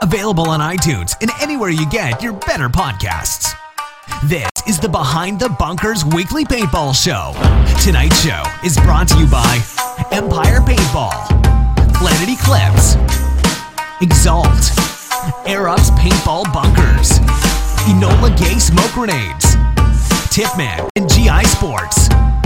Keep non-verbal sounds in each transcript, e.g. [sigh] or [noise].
Available on iTunes and anywhere you get your better podcasts. This is the Behind the Bunkers Weekly Paintball Show. Tonight's show is brought to you by Empire Paintball, Planet Eclipse, Exalt, Air Ups Paintball Bunkers, Enola Gaye Smoke Grenades, Tippmann, and GI Sportz.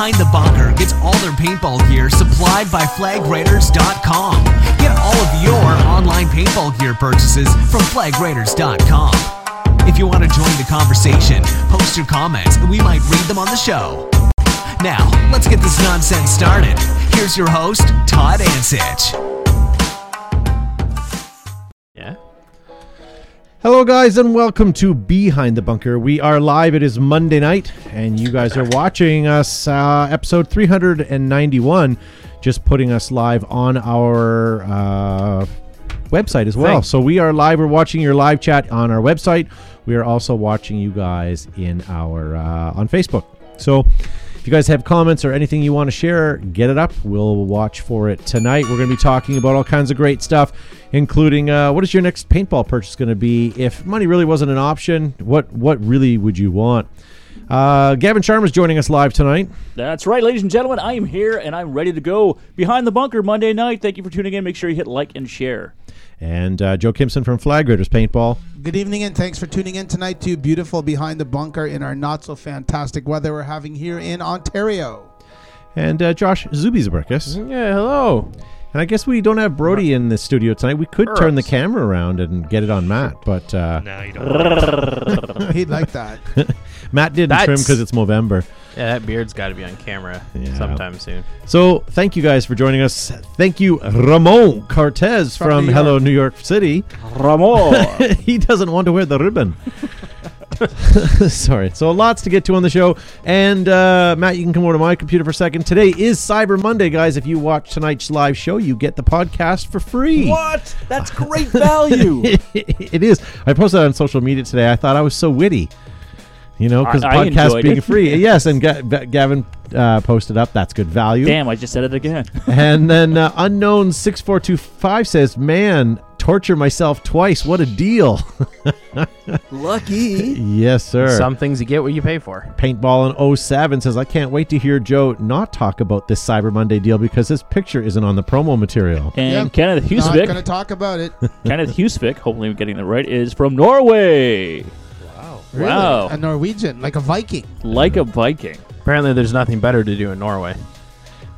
Behind the Bunker gets all their paintball gear supplied by FlagRaiders.com. Get all of your online paintball gear purchases from FlagRaiders.com. If you want to join the conversation, post your comments and we might read them on the show. Now, let's get this nonsense started. Here's your host, Todd Ansich. Hello, guys, and welcome to Behind the Bunker. We are live. It is Monday night, and you guys are watching us, uh, episode 391, just putting us live on our uh, website as well. Thanks. So we are live. We're watching your live chat on our website. We are also watching you guys in our uh, on Facebook. So if you guys have comments or anything you want to share, get it up. We'll watch for it tonight. We're going to be talking about all kinds of great stuff, including uh, what is your next paintball purchase going to be? If money really wasn't an option, what what really would you want? Uh, Gavin Sharma's joining us live tonight. That's right, ladies and gentlemen. I am here and I'm ready to go. Behind the Bunker Monday night. Thank you for tuning in. Make sure you hit like and share. And uh, Joe Kimson from Flag Raiders Paintball. Good evening and thanks for tuning in tonight to beautiful Behind the Bunker in our not so fantastic weather we're having here in Ontario. And uh, Josh Zubizabrikis. Yeah, hello. And I guess we don't have Brody in the studio tonight. We could turn the camera around and get it on Matt, [laughs] but uh, No, you don't. [laughs] He'd like that. [laughs] Matt didn't trim That's- because it's Movember. Yeah, that beard's got to be on camera Yeah. sometime soon. So thank you guys for joining us. Thank you, Ramon Cortez from, From New Hello New York City. Ramon. he doesn't want to wear the ribbon. [laughs] Sorry. So lots to get to on the show. And uh, Matt, you can come over to my computer for a second. Today is Cyber Monday, guys. If you watch tonight's live show, you get the podcast for free. what? That's great value. [laughs] it is. I posted on social media today. I thought I was so witty. You know, because podcast being it. free. [laughs] Yes, and Ga- Gavin uh, posted up. That's good value. Damn, I just said it again. And then uh, unknown six four two five says, "Man, torture myself twice. What a deal." [laughs] Lucky. yes, sir. Some things you get what you pay for. Paintball in 07 says, "I can't wait to hear Joe not talk about this Cyber Monday deal because his picture isn't on the promo material." And Yep. Kenneth Not going to talk about it. [laughs] Kenneth Husvik, hopefully I'm getting that right, is from Norway. Really. Wow. A Norwegian, like a Viking. Like a Viking. Apparently, there's nothing better to do in Norway.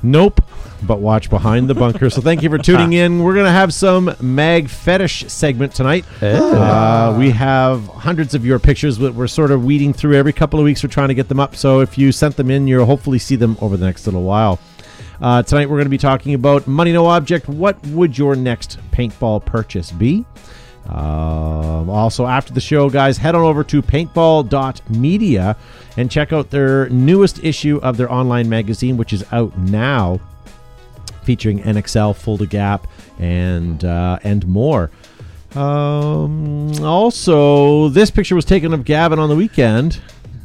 Nope. But watch behind the bunker. so thank you for tuning in. We're gonna have some mag fetish segment tonight. Uh, we have hundreds of your pictures that we're sort of weeding through every couple of weeks. We're trying to get them up. So if you sent them in, you'll hopefully see them over the next little while. Uh, tonight we're going to be talking about money no object. What would your next paintball purchase be? Um, also, after the show, guys, head on over to paintball.media and check out their newest issue of their online magazine, which is out now, featuring NXL, Fulda Gap, and uh, and more. Um, also, this picture was taken of Gavin on the weekend.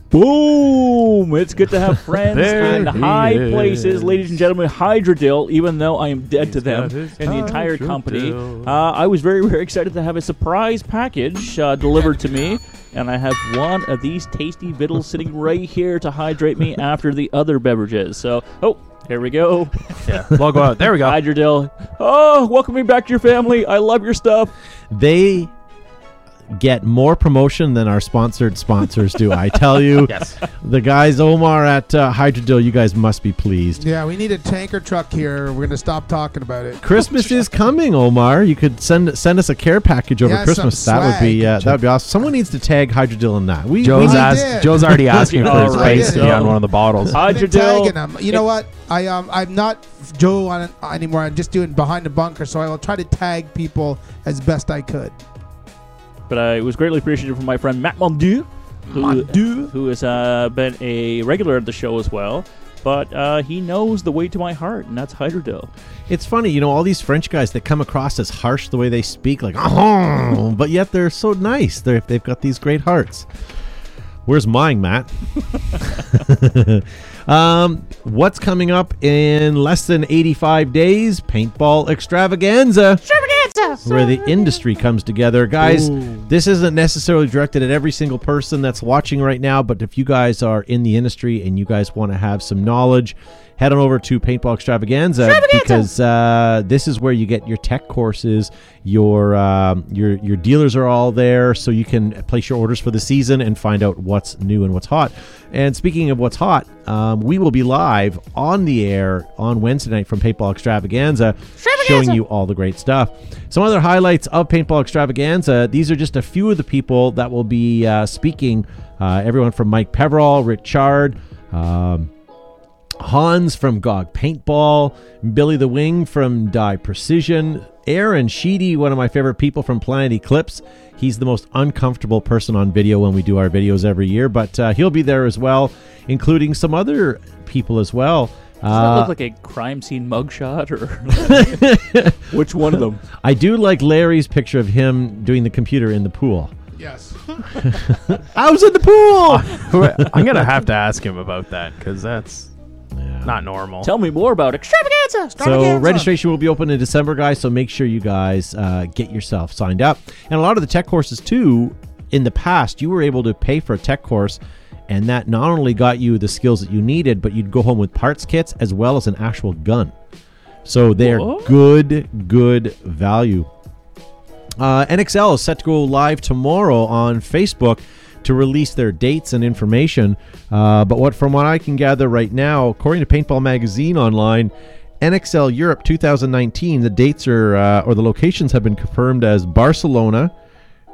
Boom! It's good to have [laughs] friends in high is. places, ladies and gentlemen. Hydrodil, even though I am dead to them and the entire company, uh, I was very, very excited to have a surprise package uh, delivered to me. And I have one of these tasty vittles sitting right here to hydrate me after the other beverages. So, oh, here we go. [laughs] Yeah, logo out. There we go. Hydrodil. Oh, welcome me back to your family. I love your stuff. They get more promotion than our sponsored sponsors do. I tell you, [laughs] Yes. the guys Omar at uh, Hydrodil, you guys must be pleased. Yeah, we need a tanker truck here. We're going to stop talking about it. Christmas [laughs] is coming, Omar. You could send send us a care package over Yeah, Christmas. some That would be uh, that would be awesome. Someone needs to tag Hydrodil in that. We, we Joe's, We ask, did. Joe's already [laughs] asking for his All right. face to be on one of the bottles. Hydrodil. You know what? I um I'm not Joe on anymore. I'm just doing behind the bunker, so I will try to tag people as best I could. But I was greatly appreciated from my friend Matt Mondu, who, who has uh, been a regular at the show as well. But uh, he knows the way to my heart, and that's Hydrodil. It's funny, you know, all these French guys that come across as harsh the way they speak, like, oh, but yet they're so nice. They're, they've got these great hearts. Where's mine, Matt? [laughs] um, what's coming up in less than 85 days? Paintball extravaganza. Extravaganza! Where the industry comes together. Guys, this isn't necessarily directed at every single person that's watching right now, but if you guys are in the industry and you guys want to have some knowledge, head on over to Paintball Extravaganza, because uh, this is where you get your tech courses. Your um, your your dealers are all there, so you can place your orders for the season and find out what's new and what's hot. And speaking of what's hot, um, we will be live on the air on Wednesday night from Paintball Extravaganza, showing you all the great stuff. Some other highlights of Paintball Extravaganza. These are just a few of the people that will be uh, speaking. Uh, everyone from Mike Peverall, Richard. Um, Hans from GOG Paintball, Billy the Wing from Dye Precision, Aaron Sheedy, one of my favorite people from Planet Eclipse. He's the most uncomfortable person on video when we do our videos every year, but uh, he'll be there as well, including some other people as well. Does that Uh, look like a crime scene mugshot, or [laughs] which one of them? I do like Larry's picture of him doing the computer in the pool. Yes. [laughs] I was in the pool. I'm gonna have to ask him about that because that's Yeah. not normal. Tell me more about extravaganza. So registration will be open in December, guys. So make sure you guys uh, get yourself signed up. And a lot of the tech courses too. In the past, you were able to pay for a tech course, and that not only got you the skills that you needed, but you'd go home with parts kits as well as an actual gun. So they're What? good, good value. Uh, NXL is set to go live tomorrow on Facebook to release their dates and information. Uh, but what, from what I can gather right now, according to Paintball Magazine online, NXL Europe 2019, the dates are uh, or the locations have been confirmed as Barcelona,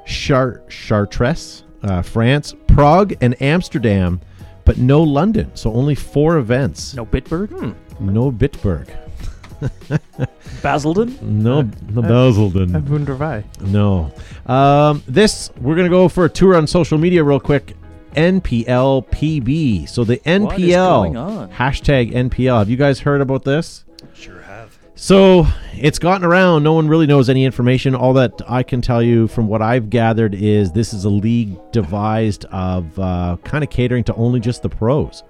Char- Chartres, uh, France, Prague, and Amsterdam, but no London. So only four events. No Bitburg. No Bitburg. [laughs] Basildon. No, no Basildon. I wonder why. No. Um, this, we're going to go for a tour on social media real quick. NPLPB. So the What is NPL. going on? Hashtag NPL. Have you guys heard about this? Sure have. So it's gotten around. No one really knows any information. All that I can tell you from what I've gathered is this is a league devised of uh, kind of catering to only just the pros.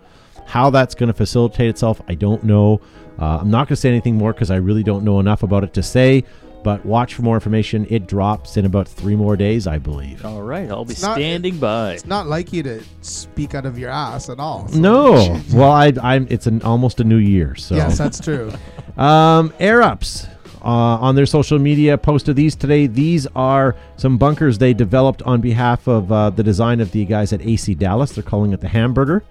How that's going to facilitate itself, I don't know. Uh, I'm not going to say anything more because I really don't know enough about it to say. But watch for more information. It drops in about three more days, I believe. All right, I'll be It's not- standing by. It's not like you to speak out of your ass at all. so- No, [laughs] well, I, I'm. It's an almost a new year, so Yes, that's true. Um, Air Ups uh, on their social media posted these today. These are some bunkers they developed on behalf of uh, the design of the guys at AC Dallas. They're calling it the Hamburger,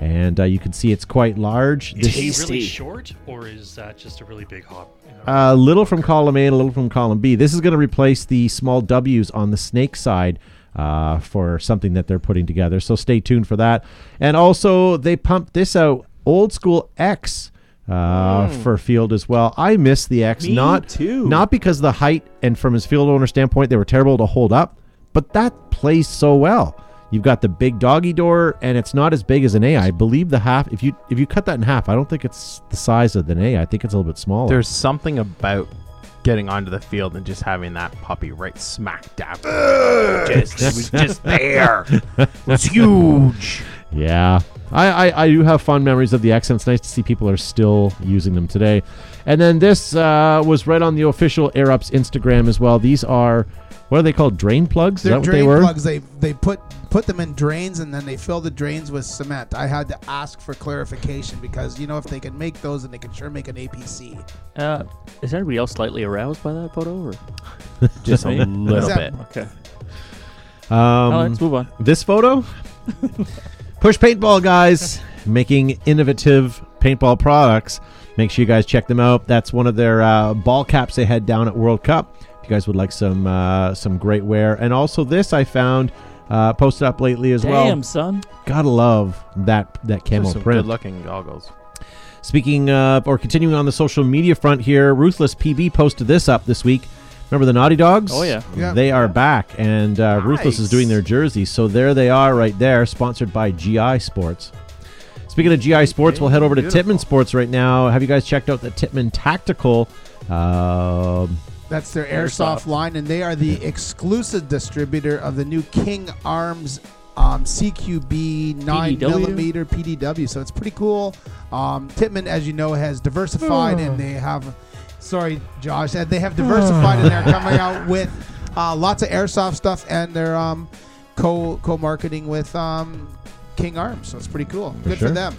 and uh, you can see it's quite large. Is This Tasty. really short, or is that just a really big hop? a little from column A and a little from column B. This is going to replace the small W's on the snake side. Uh, for something that they're putting together. So stay tuned for that. And also, they pumped this out old school X uh, for field as well. I miss the X. Me not too. not because of the height and from his field owner standpoint, they were terrible to hold up, but that plays so well. You've got the big doggy door, and it's not as big as an A. I believe the half. If you if you cut that in half, I don't think it's the size of an A. I think it's a little bit smaller. There's something about getting onto the field and just having that puppy right smack dab. just, it was just [laughs] there. It was huge. Yeah. I, I, I do have fond memories of the X, and it's nice to see people are still using them today. And then this uh, was right on the official AirUps Instagram as well. These are, what are they called? Drain plugs? Is They're that what drain they were? plugs. They they put put them in drains and then they fill the drains with cement. I had to ask for clarification because you know if they can make those, then they can sure make an APC. Uh, is anybody else slightly aroused by that photo? Or? [laughs] Just a little that- bit. Okay. Um, All right, let's move on. this photo [laughs] push paintball guys. Making innovative paintball products. Make sure you guys check them out. That's one of their uh, ball caps they had down at world cup. If you guys would like some uh, some great wear. And also this i found uh, posted up lately as Damn, well. Damn son. gotta love that that camo Some print. good looking goggles. Speaking of, or continuing on the social media front here, Ruthless PB posted this up this week. Remember the Naughty Dogs? Oh, yeah. Yeah. They are back, and uh, Ruthless is doing their jerseys. So there they are right there, sponsored by GI Sportz. Speaking of GI Sportz, we'll head over to Beautiful. Tippmann Sports right now. Have you guys checked out the Tippmann Tactical? Um, That's their Airsoft. airsoft line, and they are the exclusive distributor of the new King Arms um, CQB nine PDW? millimeter PDW. So it's pretty cool. Um, Tippmann, as you know, has diversified, and they have Sorry, Josh. And they have diversified and they're [sighs] coming out with uh, lots of airsoft stuff and they're um, co co marketing with um, King Arms. So it's pretty cool. Good sure. for them.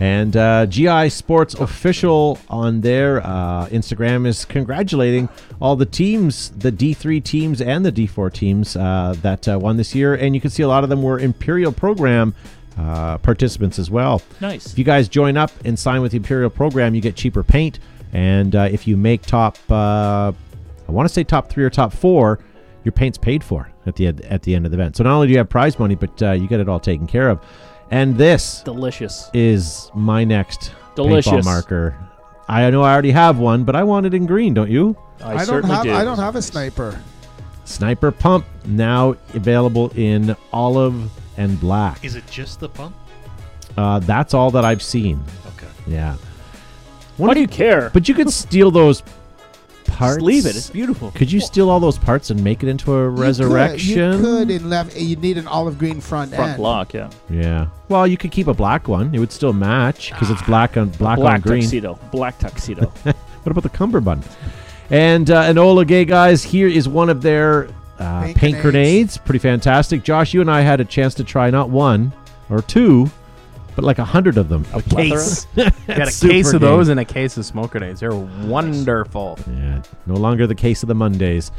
And uh, GI Sportz official on their uh, Instagram is congratulating all the teams, the D3 teams and the D4 teams uh, that uh, won this year. And you can see a lot of them were Imperial program uh, participants as well. Nice. If you guys join up and sign with the Imperial program, you get cheaper paint. And uh, if you make top, uh, I want to say top three or top four, your paint's paid for at the end, at the end of the event. So not only do you have prize money, but uh, you get it all taken care of. And this Delicious. is my next paintball Delicious. marker. I know I already have one, but I want it in green, don't you? I, don't certainly have do. I don't have a sniper. Sniper Pump now available in olive and black. Is it just the pump? Uh, that's all that I've seen. Okay. Yeah, Why do you care? but you could steal those parts. Just leave it. It's beautiful. Could you steal all those parts and make it into a resurrection? You could, in left. You need an olive green front, Front end. block, yeah. Yeah. Well, you could keep a black one. It would still match because it's black on black, Black on green. tuxedo. Black tuxedo. [laughs] What about the cummerbund? And uh, Enola Gaye guys, here is one of their uh, paint, Paint grenades. grenades. Pretty fantastic. Josh, you and I had a chance to try not one or two, but like a hundred of them. A plethora? case. [laughs] [laughs] Got a case of game. those and a case of smoke grenades. They're wonderful. Yeah, no longer the case of the Mondays.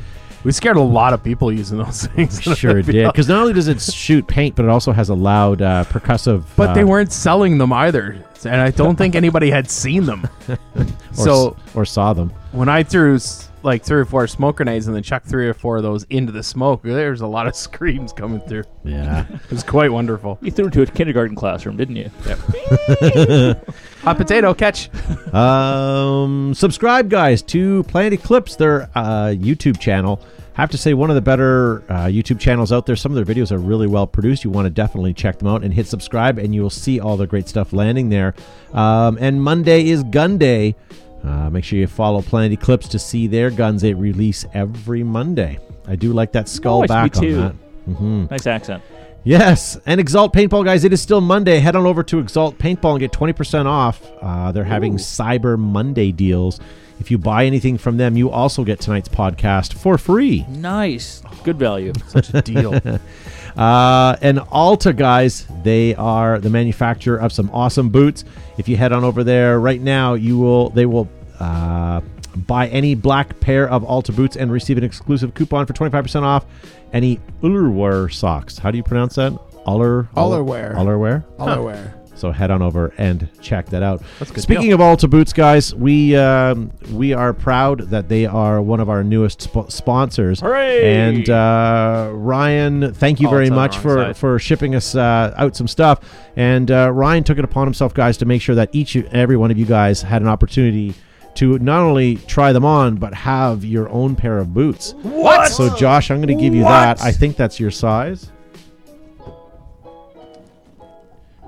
We scared a lot of people using those [laughs] things. Sure did. Because not only does it shoot paint, but it also has a loud uh, percussive. But they uh, weren't selling them either, and I don't think anybody had seen them. or, so s- or saw them. when I threw s- like three or four smoke grenades and then chuck three or four of those into the smoke, There's a lot of [laughs] screams coming through. Yeah. It was quite wonderful. you threw into a kindergarten classroom, didn't you? [laughs] Hot potato catch. Um, subscribe, guys, to Planet Eclipse, their uh, YouTube channel. Have to say, one of the better uh, YouTube channels out there. Some of their videos are really well produced. You want to definitely check them out and hit subscribe, and you will see all the great stuff landing there. Um, and Monday is Gun Day. Uh, make sure you follow Planet Eclipse to see their guns they release every Monday. I do like that skull Nice, back on too. that. hmm Nice accent. Yes, and Exalt Paintball, guys. It is still Monday. Head on over to Exalt Paintball and get 20% off. Uh, they're having Cyber Monday deals. If you buy anything from them, you also get tonight's podcast for free. Nice. Good value. Such a deal. [laughs] Uh, and Alta, guys, they are the manufacturer of some awesome boots. If you head on over there right now, you will they will uh, buy any black pair of Alta boots and receive an exclusive coupon for 25% off any Ullerwear socks. How do you pronounce that? Uller Ullerwear. Ullerwear. Underwear. So head on over and check that out. Speaking deal. of Alta Boots, guys, we um, we are proud that they are one of our newest sp- sponsors. Hooray! And uh, Ryan, thank you Oh, very it's on the much for side. for shipping us uh, out some stuff. And uh, Ryan took it upon himself, guys, to make sure that each and every one of you guys had an opportunity to not only try them on but have your own pair of boots. What? So, Josh, I'm going to give you that. I think that's your size.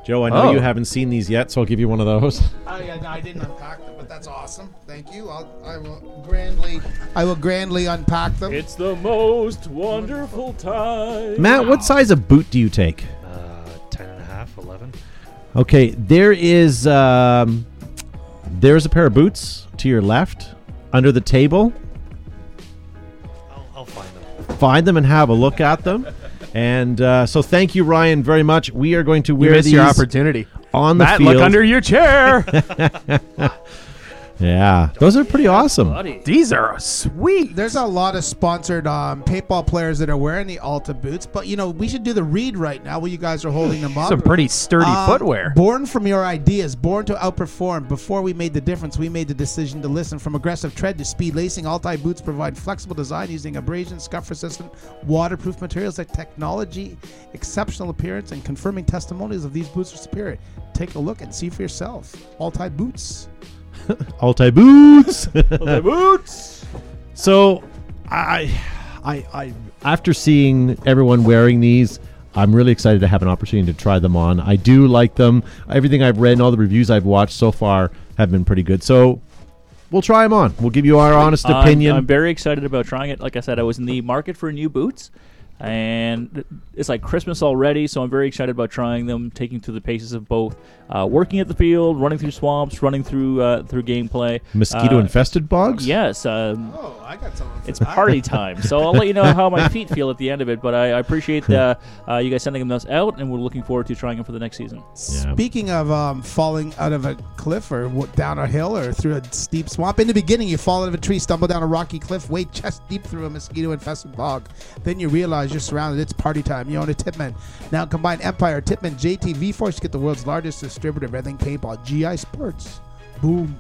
Joe, I know Oh. you haven't seen these yet, so I'll give you one of those. I, I, I didn't unpack them, but that's awesome. Thank you. I'll, I will grandly, I will grandly unpack them. It's the most wonderful time. Matt, what size of boot do you take? Uh, 10 and a half, 11. Okay, there is um, there's a pair of boots to your left under the table. I'll, I'll find them. Find them and have a look at them. And uh, so, thank you, Ryan, very much. We are going to You wear missed these your opportunity. on the Matt, field. look under your chair. [laughs] [laughs] yeah, those are pretty awesome. Buddy. These are sweet. There's a lot of sponsored um, paintball players that are wearing the Alta boots, but you know we should do the read right now while you guys are holding them up. Some pretty sturdy Um, footwear. Born from your ideas, born to outperform. Before we made the difference, we made the decision to listen. From aggressive tread to speed lacing, Altai boots provide flexible design using abrasion, scuff resistant, waterproof materials like technology, exceptional appearance, and confirming testimonials of these boots are superior. Take a look and see for yourself. Altai boots. [laughs] Altai boots. [laughs] The boots. So, I, I, I, after seeing everyone wearing these, I'm really excited to have an opportunity to try them on. I do like them. Everything I've read and all the reviews I've watched so far have been pretty good. So, we'll try them on. We'll give you our honest I'm- opinion. I'm, very excited about trying it. Like I said, I was in the market for new boots. And it's like Christmas already. So I'm very excited about trying them, taking through the paces of both uh, working at the field, running through swamps, running through uh, through gameplay. Mosquito Uh, infested bogs? Yes, um, Oh, I got something. it's party [laughs] time. So I'll let you know how my feet feel at the end of it. But I, I appreciate [laughs] uh, uh, you guys sending them those out, and we're looking forward to trying them for the next season. Yeah. Speaking of um, falling out of a cliff or w- down a hill or through a steep swamp, in the beginning you fall out of a tree, stumble down a rocky cliff, wade chest deep through a mosquito-infested bog. Then you realize you're surrounded. It's party time. You own a Tippmann. Now combine Empire, Tippmann, JT, V-Force to get the world's largest distributor of everything paintball. GI Sportz. Boom.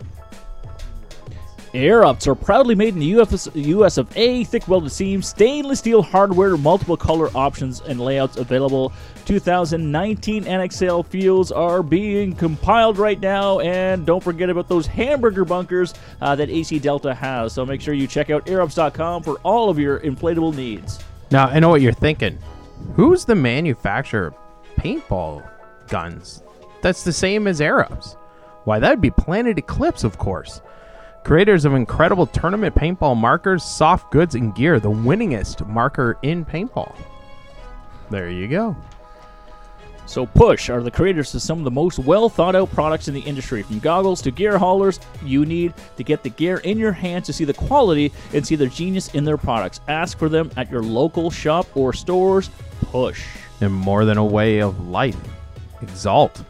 Air ups are proudly made in the US, US of A, thick welded seams, stainless steel hardware, multiple color options and layouts available. 2019 NXL fuels are being compiled right now, and don't forget about those hamburger bunkers uh, that AC Delta has. So make sure you check out airups.com for all of your inflatable needs. Now, I know what you're thinking. Who's the manufacturer of paintball guns? That's the same as Arrows. Why, that'd be Planet Eclipse, of course. Creators of incredible tournament paintball markers, soft goods, and gear, the winningest marker in paintball. There you go. So Push are the creators of some of the most well thought out products in the industry, from goggles to gear haulers. You need to get the gear in your hands to see the quality and see the genius in their products. Ask for them at your local shop or stores. Push. And more than a way of life. Exalt.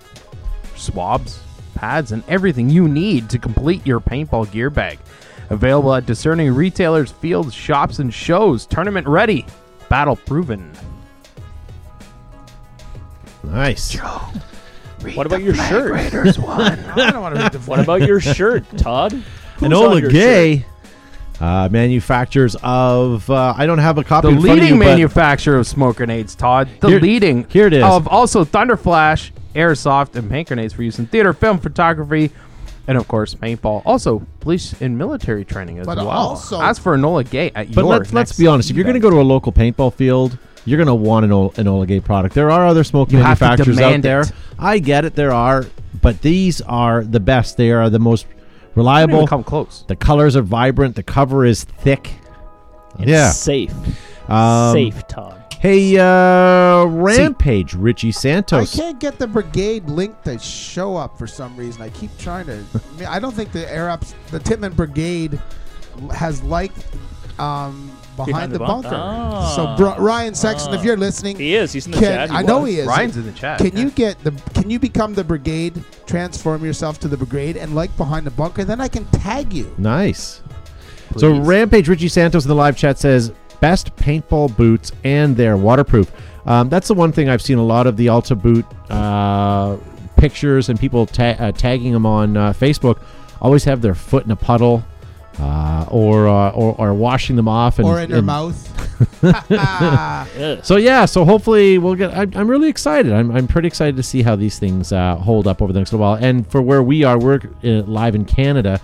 Swabs, pads, and everything you need to complete your paintball gear bag. Available at discerning retailers, fields, shops, and shows. Tournament ready. Battle proven. Nice. What about your shirt? One. [laughs] I don't want to read the What about your shirt, Todd? Who's on Enola your Gay, uh, manufacturers of. Uh, I don't have a copy The in front of leading you, but manufacturer of smoke grenades, Todd. The Here- leading. here it is. Of also Thunder Flash, airsoft, and paint grenades for use in theater, film, photography, and of course paintball. Also, police and military training as But well. also- Ask for Enola Gaye at But your let's let's next be honest. If you're going to event. go to a local paintball field, you're going to want an, Ol- an Enola product. There are other smoke You manufacturers out there. it. I get it. There are, but these are the best. They are the most reliable. come close. The colors are vibrant. The cover is thick. It's yeah. safe. Um, safe, Todd. Hey, uh, Rampage, Richie Santos. I can't get the brigade link to show up for some reason. I keep trying to. [laughs] I, mean, I don't think the Air Ups, the Tippmann Brigade, has liked um, behind, the, bunker. Ah. So Br- Ryan Sexton, if Ah. you're listening, He is. He's in the can, chat. He I know he is. Ryan's in the chat. Can you get the? Can you become the brigade? Transform yourself to the brigade and like behind the bunker. Then I can tag you. Nice. So Rampage Richie Santos in the live chat says best paintball boots and they're waterproof. Um, that's the one thing I've seen a lot of the Alta boot uh, pictures and people ta- uh, tagging them on uh, Facebook. Always have their foot in a puddle, uh, or, uh, or or washing them off, and, or in your and- mouth. [laughs] [laughs] So yeah, so hopefully we'll get. I'm, I'm really excited. I'm, I'm pretty excited to see how these things uh, hold up over the next little while. And for where we are, we're uh, live in Canada.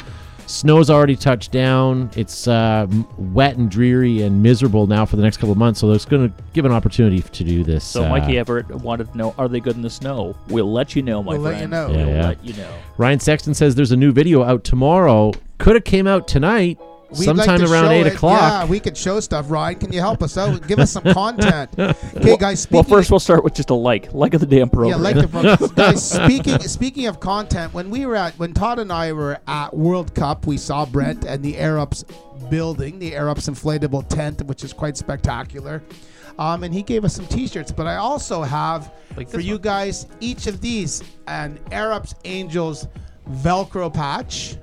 Snow's already touched down. It's uh, wet and dreary and miserable now for the next couple of months. So it's going to give an opportunity to do this. So uh, Mikey Everett wanted to know: Are they good in the snow? We'll let you know, my We'll let you know. Yeah, We'll yeah. let you know. Ryan Sexton says there's a new video out tomorrow. Could have came out tonight, We'd sometime like to around show eight it. o'clock. Yeah, we could show stuff. Ryan, can you help us out? Give us some [laughs] content. Okay, guys. Speaking Well, first we'll start with just a like, like of the damn program. Yeah, like the pro- [laughs] guys. Speaking speaking of content, when we were at when Todd and I were at World Cup, we saw Brent and the Air Ups building, the Air Ups inflatable tent, which is quite spectacular. Um, and he gave us some T-shirts, but I also have Like for you one. guys each of these an Air Ups Angels Velcro patch.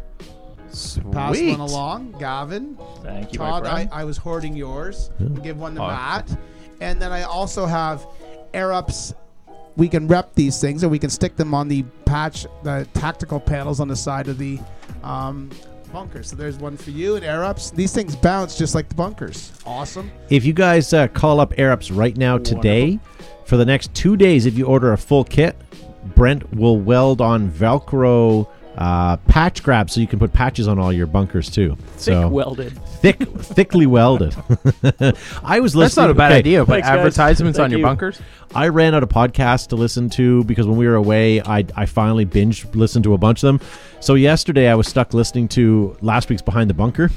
Pass one along, Gavin. Thank you, Todd, my I, friend. I was hoarding yours. Give one to Oh. Matt. And then I also have air ups. We can rep these things and we can stick them on the patch, the tactical panels on the side of the um, bunker. So there's one for you and air ups. These things bounce just like the bunkers. Awesome. If you guys uh, call up AirUps right now today, for the next two days, if you order a full kit, Brent will weld on Velcro uh, patch grab, so you can put patches on all your bunkers too. Thick so welded. thick, thickly welded. [laughs] I was listening. That's not a bad okay, idea. Put Thanks, guys. advertisements on your you. bunkers. I ran out of podcasts to listen to because when we were away, I, I finally binged listened to a bunch of them. So yesterday I was stuck listening to last week's Behind the Bunker,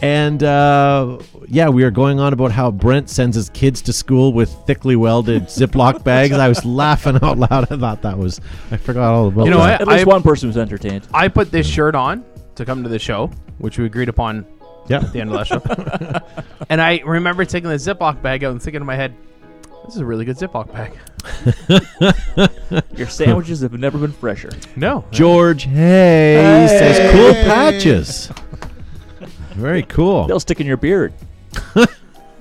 [laughs] and uh, yeah, we were going on about how Brent sends his kids to school with thickly welded [laughs] Ziploc bags. I was laughing out loud. I thought that was I forgot all about. You know that. what? At least I- one person was entertained. I put this shirt on to come to the show, which we agreed upon Yeah. at the end of last show. [laughs] and I remember taking the Ziploc bag out and thinking in my head, this is a really good Ziploc bag. Your sandwiches have never been fresher. No. George Hay says cool patches. Very cool. They'll stick in your beard.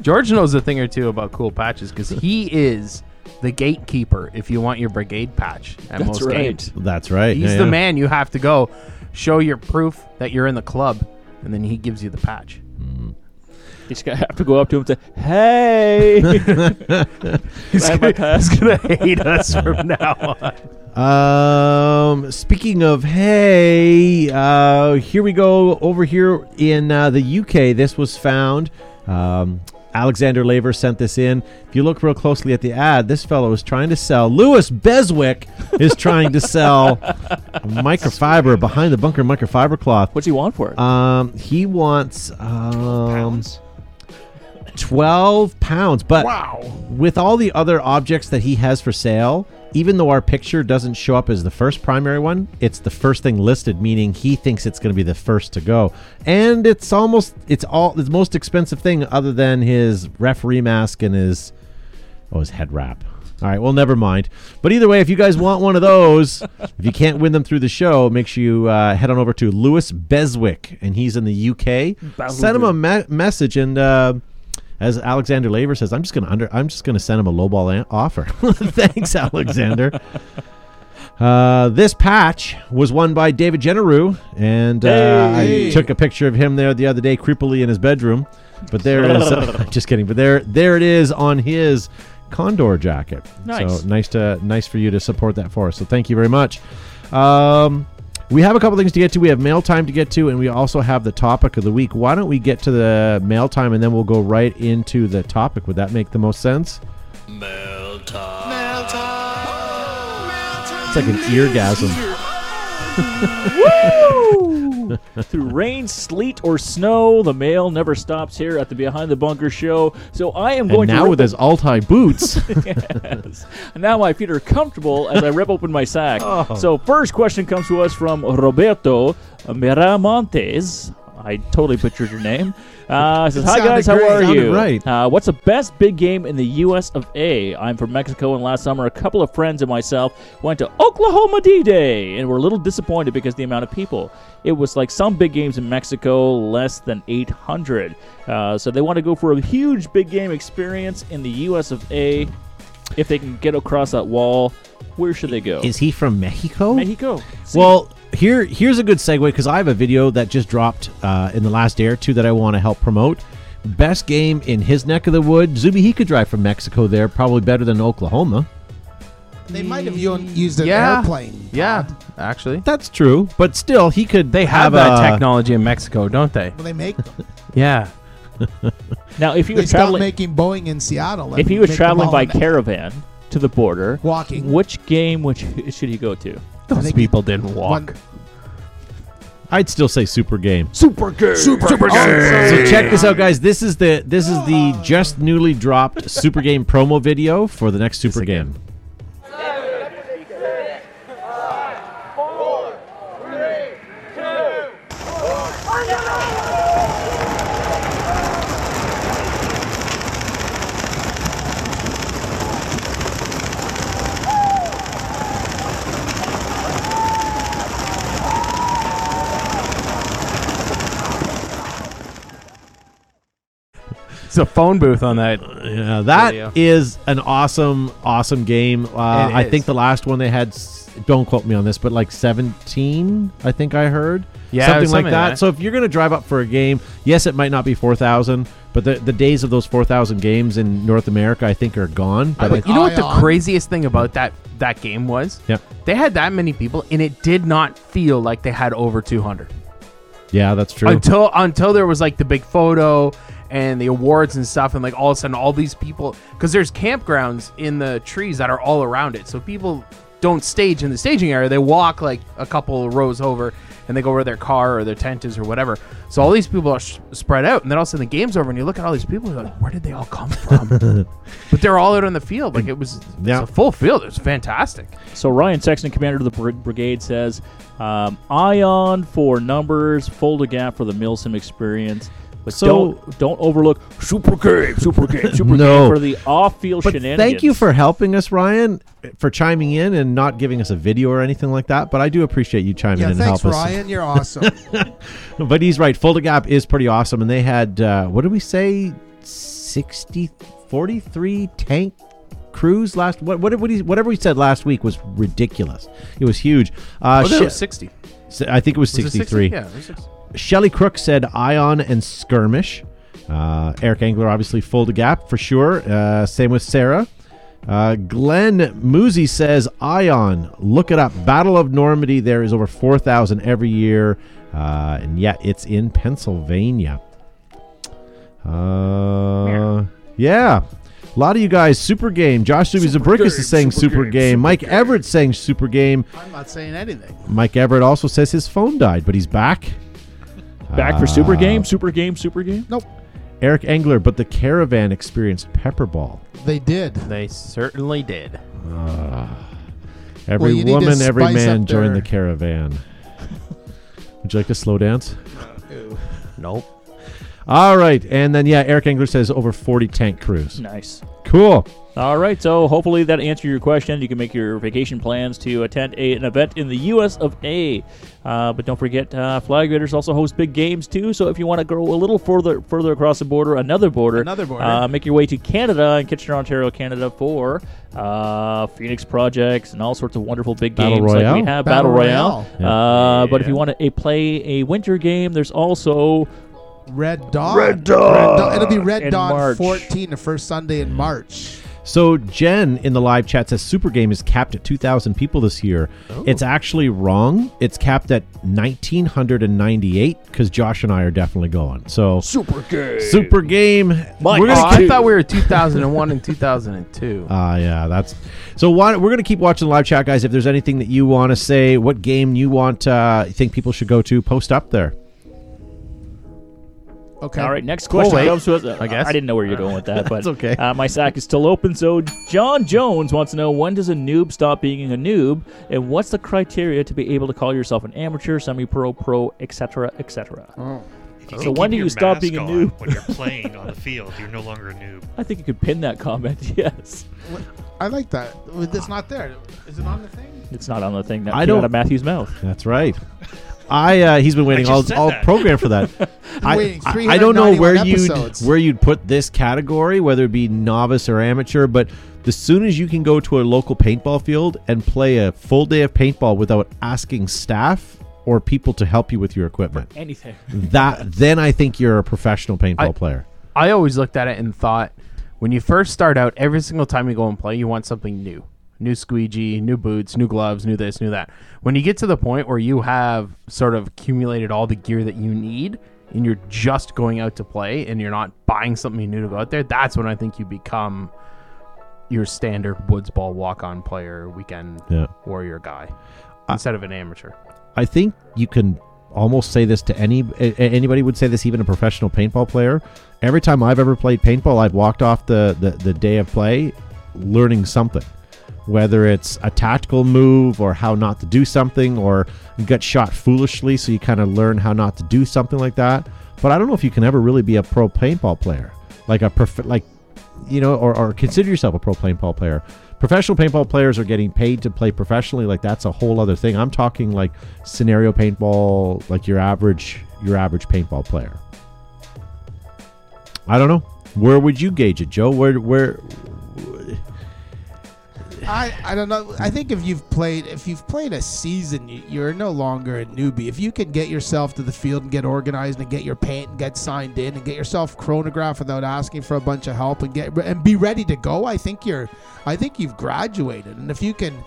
George knows a thing or two about cool patches because he is the gatekeeper if you want your brigade patch at That's most right. games. That's right. He's yeah, the yeah. man you have to go show your proof that you're in the club, and then he gives you the patch. You just gotta have to go up to him and say, "Hey." [laughs] [laughs] He's I have my gonna, pass. he's gonna [laughs] hate us from now on. Um, speaking of hey, uh, here we go over here in uh, the UK. This was found. Um, Alexander Laver sent this in. If you look real closely at the ad, this fellow is trying to sell. Lewis Beswick is trying to sell microfiber behind the bunker microfiber cloth. What's he want for it? Um, he wants um, Pounds. 12 pounds. But Wow. with all the other objects that he has for sale, even though our picture doesn't show up as the first primary one, it's the first thing listed, meaning he thinks it's going to be the first to go. And it's almost it's all the most expensive thing other than his referee mask and his oh his head wrap. All right, well, never mind. But either way, if you guys want one of those, if you can't win them through the show, make sure you uh, head on over to Lewis Beswick, and he's in the UK. Send him a me- message, and uh, as Alexander Laver says, I'm just gonna under, I'm just gonna send him a lowball an- offer. [laughs] Thanks, Alexander. Uh, this patch was won by David Generou, and uh, Hey. I took a picture of him there the other day, creepily in his bedroom. But there is, is. [laughs] [laughs] just kidding. But there, there it is on his Condor jacket. Nice. So nice to nice for you to support that for us. So thank you very much. Um, we have a couple things to get to. We have mail time to get to, and we also have the topic of the week. Why don't we get to the mail time and then we'll go right into the topic? Would that make the most sense? Mail time. It's like an eargasm. [laughs] Woo! [laughs] Through rain, sleet, or snow, the mail never stops here at the Behind the Bunker show. So I am And going now to with his Altai boots, [laughs] Yes. And now my feet are comfortable as I rip open my sack. Oh. So first question comes to us from Roberto Miramontes. I totally butchered your name. Uh, says, It "Hi guys, how great. are Sounded you? right. Uh, what's the best big game in the U.S. of A? I'm from Mexico, and last summer a couple of friends and myself went to Oklahoma D-Day, and were a little disappointed because of the amount of people. It was like some big games in Mexico, less than 800. Uh, so they want to go for a huge big game experience in the U.S. of A. If they can get across that wall, where should they go? is he from Mexico? Mexico. See, Well, here here's a good segue because I have a video that just dropped uh, in the last day or two that I want to help promote. Best game in his neck of the wood. Zuby, he could drive from Mexico there, probably better than Oklahoma. They might have used an Yeah. airplane. Yeah, actually. That's true, but still, he could. They have, that a- technology in Mexico, don't they? Well, they make them. [laughs] Yeah. [laughs] now if he they was traveling, making Boeing in Seattle. if he was traveling by caravan to the border, walking. which game which should he go to? Those think people didn't walk. One- I'd still say super game. Super game. Super, Super game. game. So check this out, guys. This is the this is the just newly dropped super game promo video for the next super game. It's a phone booth on that. Yeah, that Video. is an awesome, awesome game. Uh, It I is. think the last one they had, s- don't quote me on this, but like 17, I think I heard. Yeah, something, like something that. like that. So if you're going to drive up for a game, yes, it might not be 4,000, but the, the days of those 4,000 games in North America, I think, are gone. But would- I- You know what the Ion. craziest thing about that that game was? Yep. They had that many people, and it did not feel like they had over 200 yeah, that's true. until until there was like the big photo and the awards and stuff, and like all of a sudden all these people because there's campgrounds in the trees that are all around it, so people don't stage in the staging area. They walk like a couple rows over and they go where their car or their tent is or whatever. So all these people are sh- spread out, and then all of a sudden the game's over, and you look at all these people, and you're like, where did they all come from? [laughs] but they're all out on the field. Like it was Yeah. it's a full field. It was fantastic. So Ryan Sexton, commander of the br- brigade, says, um, "Ion for numbers, Fulda Gap for the Milsim experience." But So- don't don't overlook super game, super game, [laughs] super No. game for the off-field But shenanigans. thank you for helping us, Ryan, for chiming in and not giving us a video or anything like that. But I do appreciate you chiming Yeah, in and thanks, help us. Ryan. You're [laughs] awesome. But he's right. Fulda Gap is pretty awesome. And they had, uh, what did we say? 60, 43 tank crews last. What, what, what he, whatever we said last week was ridiculous. It was huge. Uh, Oh, that She- was sixty. I think it was Was it 63. Yeah, it was 60. Shelly Crook said Ion and Skirmish. Uh, Eric Engler, obviously, Fulda Gap for sure. Uh, same with Sarah. Uh, Glenn Moosey says Ion. Look it up. Battle of Normandy. There is over 4,000 every year. Uh, and yeah, it's in Pennsylvania. Uh, yeah. A lot of you guys, Super Game. Josh Zabrickus is saying Super, game. Mike Everett saying Super Game. I'm not saying anything. Mike Everett also says his phone died, but he's back. Back for super Uh, game, super game, super game. Nope. Eric Engler, but the caravan experienced Pepperball. They did. They certainly did. Every you need to woman, every spice man up joined their- the caravan. Would you like to slow dance? [laughs] Nope. All right, and then yeah, Eric Engler says over forty tank crews. Nice. Cool. All right, so hopefully that answered your question. You can make your vacation plans to attend a, an event in the U.S. of A. Uh, but don't forget, uh, Flag Raiders also host big games too. So if you want to go a little further further across the border, another border, Another border. uh, make your way to Canada and Kitchener, Ontario, Canada for uh, Phoenix projects and all sorts of wonderful big Battle games like we have Battle Battle Royale. Royale. Uh, But if you want to play a winter game, there's also Red Dawn. Red Dawn. It'll be Red In Dawn March. 14, the first Sunday in March. So Jen in the live chat says Super Game is capped at two thousand people this year. It's actually wrong. It's capped at nineteen hundred and ninety-eight because Josh and I are definitely going. So Super Game. Super Game. Mike, we're Oh, gonna Two. I thought we were 2001 and 2002. [laughs] Ah, yeah, that's so. Why, we're gonna keep watching the live chat, guys. If there's anything that you want to say, what game you want, uh, think people should go to, post up there. Okay. All right, next question wait, comes to us. uh, I guess. I didn't know where you're going with that, [laughs] but That's okay. Uh, my sack is still open. So John Jones wants to know when does a noob stop being a noob, and what's the criteria to be able to call yourself an amateur, semi-pro, pro, etc., etc. If you So when do you stop being a noob? when you're [laughs] playing on the field, you're no longer a noob. I think you could pin that comment. [laughs] Yes, I like that. It's not there. Is it on the thing? it's not on the thing that I came don't- out of Matthew's mouth. That's right. I uh, he's been waiting just all said all that. program for that. [laughs] I, waiting I, I don't know where you'd episodes. where you'd put this category, whether it be novice or amateur, but the soon as you can go to a local paintball field and play a full day of paintball without asking staff or people to help you with your equipment, Anything. [laughs] that then I think you're a professional paintball I- player. I always looked at it and thought, when you first start out, every single time you go and play, you want something new. New squeegee, new boots, new gloves, new this, new that. When you get to the point where you have sort of accumulated all the gear that you need and you're just going out to play and you're not buying something new to go out there, that's when I think you become your standard woods ball walk on player, weekend Yeah. warrior guy instead of an amateur. I think you can almost say this to any anybody would say this even a professional paintball player. Every time I've ever played paintball, I've walked off the the, the day of play learning something. Whether it's a tactical move or how not to do something or you got shot foolishly so you kind of learn how not to do something like that. But I don't know if you can ever really be a pro paintball player. Like a prof- like you know or, or consider yourself a pro paintball player. Professional paintball players are getting paid to play professionally. Like that's a whole other thing. I'm talking like scenario paintball, like your average your average paintball player. I don't know. Where would you gauge it, Joe? Where where I, I don't know. I think if you've played if you've played a season, you, you're no longer a newbie. If you can get yourself to the field and get organized and get your paint and get signed in and get yourself chronographed without asking for a bunch of help and get and be ready to go, I think you're I think you've graduated. And if you can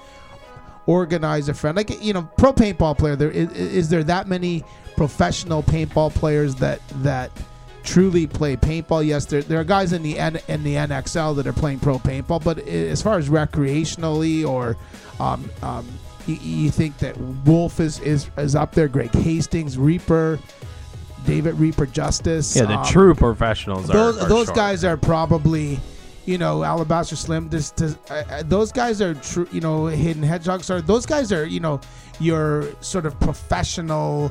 organize a friend like you know pro paintball player there is, is there that many professional paintball players that that truly play paintball. Yes, there, there are guys in the N, in the NXL that are playing pro paintball, but as far as recreationally or um, um, you, you think that Wolf is, is is up there, Greg Hastings, Reaper, David Reaper Justice. Yeah, the um, true professionals those are, those guys are probably you know alabaster slim this, this, uh, uh, those guys are true you know hidden hedgehogs are those guys are you know your sort of professional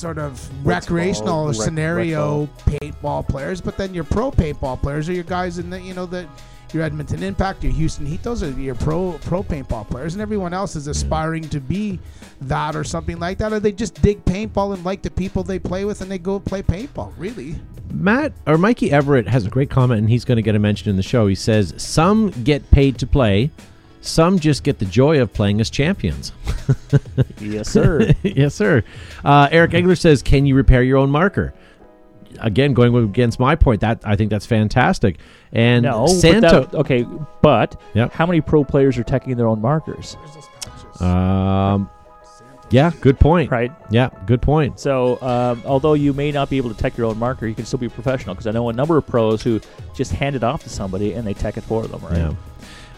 sort of recreational rec- scenario paintball players but then your pro paintball players are your guys in the you know the your Edmonton Impact, your Houston Heat, those are your pro pro paintball players, and everyone else is aspiring to be that or something like that, or they just dig paintball and like the people they play with, and they go play paintball. Really, Matt or Mikey Everett has a great comment, and he's going to get a mention in the show. He says some get paid to play, some just get the joy of playing as champions. [laughs] yes, sir. [laughs] yes, sir. Uh, Eric Engler says, "Can you repair your own marker?" Again, going against my point, that I think that's fantastic. And no, Santo, but that, okay, but Yep. how many pro players are teching their own markers? um, yeah, good point. Right. Yeah, good point. So, um, although you may not be able to tech your own marker, you can still be a professional. Because I know a number of pros who just hand it off to somebody and they tech it for them. Right. Yeah.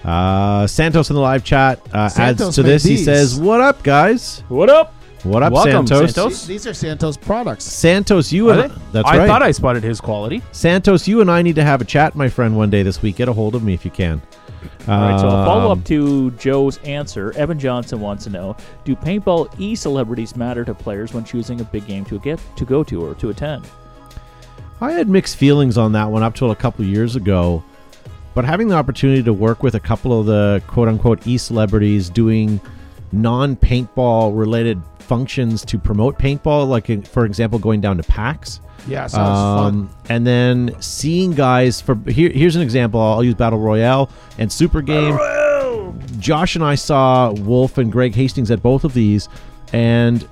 Uh, Santos in the live chat uh, adds Santos to made this. He these. says, "What up, guys? What up? What up, Welcome, Santos? Santos. These are Santos products. Santos, you Are and they? that's I right. thought I spotted his quality. Santos, you and I need to have a chat, my friend, one day this week. Get a hold of me if you can. All right. So, a follow Um, up to Joe's answer. Evan Johnson wants to know: Do paintball e celebrities matter to players when choosing a big game to get to go to or to attend? I had mixed feelings on that one up till a couple years ago, but having the opportunity to work with a couple of the quote unquote e celebrities doing non paintball related functions to promote paintball, like for example, going down to PAX. Yeah, sounds fun. Um, and then seeing guys for here, here's an example. I'll use Battle Royale and Super Game. Josh and I saw Wolf and Greg Hastings at both of these, and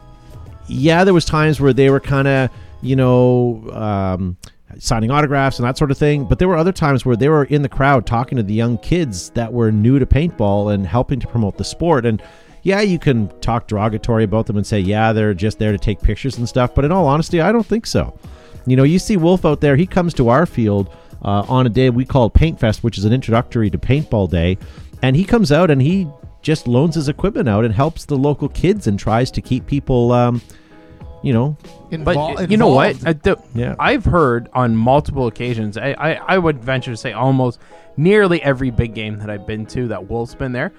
yeah, there was times where they were kind of you know um, signing autographs and that sort of thing. But there were other times where they were in the crowd talking to the young kids that were new to paintball and helping to promote the sport. And yeah, you can talk derogatory about them and say, yeah, they're just there to take pictures and stuff. But in all honesty, I don't think so. You know, you see Wolf out there, he comes to our field uh, on a day we call Paint Fest, which is an introductory to paintball day. And he comes out and he just loans his equipment out and helps the local kids and tries to keep people, um, you know, But Invol- you know what? involved. Uh, the- Yeah. I've heard on multiple occasions. I, I, I would venture to say almost nearly every big game that I've been to that Wolf's been there.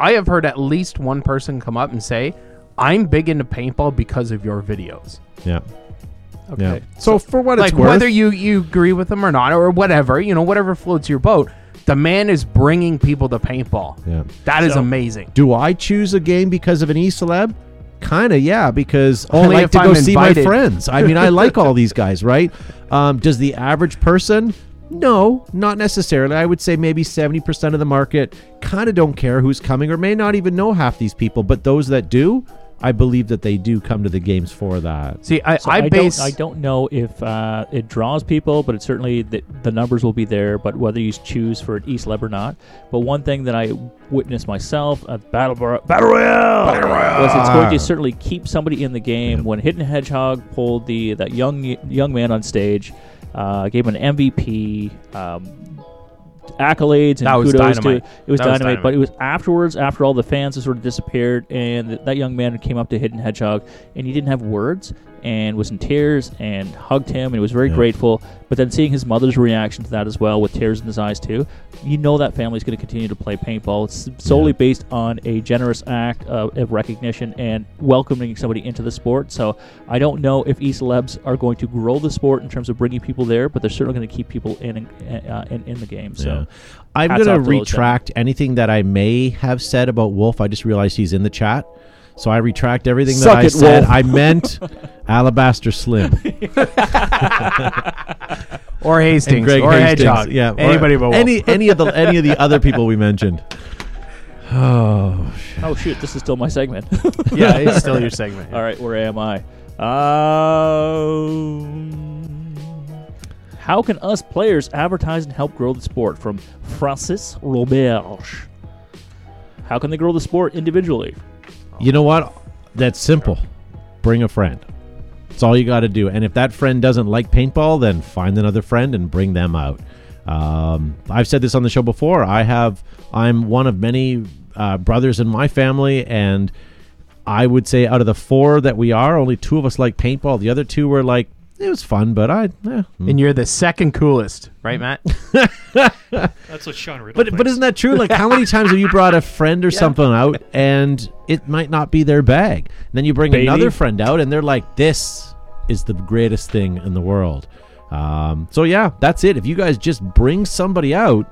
I have heard at least one person come up and say, "I'm big into paintball because of your videos." yeah. Okay. Yeah. So, for what like it's worth, whether you you agree with them or not, or whatever, you know, whatever floats your boat. The man is bringing people to paintball. yeah. That is So- amazing. Do I choose a game because of an e celeb? Kind of, yeah, because Only I like if to go I'm see invited. my friends. I mean, I [laughs] like all these guys, right? Um, does the average person? No, not necessarily. I would say maybe 70% of the market kind of don't care who's coming or may not even know half these people. But those that do, I believe that they do come to the games for that. See, I, So I I, base don't, I don't know if uh, it draws people, but it certainly the, the numbers will be there. But whether you choose for an East Leb or not, but one thing that I witnessed myself at Battle Bar- Battle Royale, was it's going to certainly keep somebody in the game. When Hidden Hedgehog pulled the that young young man on stage, uh, gave him an MVP. Um, accolades and That was kudos dynamite. to it was That was dynamite, but it was afterwards after all the fans had sort of disappeared and th- that young man came up to hidden hedgehog and he didn't have words and was in tears and hugged him and was very Yeah. grateful but then seeing his mother's reaction to that as well with tears in his eyes too you know that family's going to continue to play paintball it's solely Yeah. based on a generous act of, of recognition and welcoming somebody into the sport so i don't know if e-celebs are going to grow the sport in terms of bringing people there but they're certainly going to keep people in uh, in, in the game so Yeah. I'm going to off to those retract anything that I may have said about Wolf. I just realized he's in the chat. So I retract everything Suck that I it, said. Wolf. I meant [laughs] Alabaster Slim. [laughs] or Hastings and Greg or Hastings. Hedgehog. Yeah, or anybody but Wolf. any any of the any of the other people we mentioned. [laughs] Oh, oh shoot this is still my segment yeah, it's still your segment. All right, where am I? Um, how can us players advertise and help grow the sport? From Francis Roberge. How can they grow the sport individually? You know what? That's simple. Bring a friend. It's all you got to do. And if that friend doesn't like paintball, then find another friend and bring them out. Um, I've said this on the show before. I have. I'm one of many uh, brothers in my family, and I would say out of the four that we are, only two of us like paintball. The other two were like, it was fun, but I. Eh. And you're the second coolest, right, Matt? [laughs] That's what Sean Riddle But but isn't that true? Like, how many times have you brought a friend or [laughs] something out, and it might not be their bag? And then you bring Baby. another friend out, and they're like, "This is the greatest thing in the world." Um, so yeah, that's it. If you guys just bring somebody out,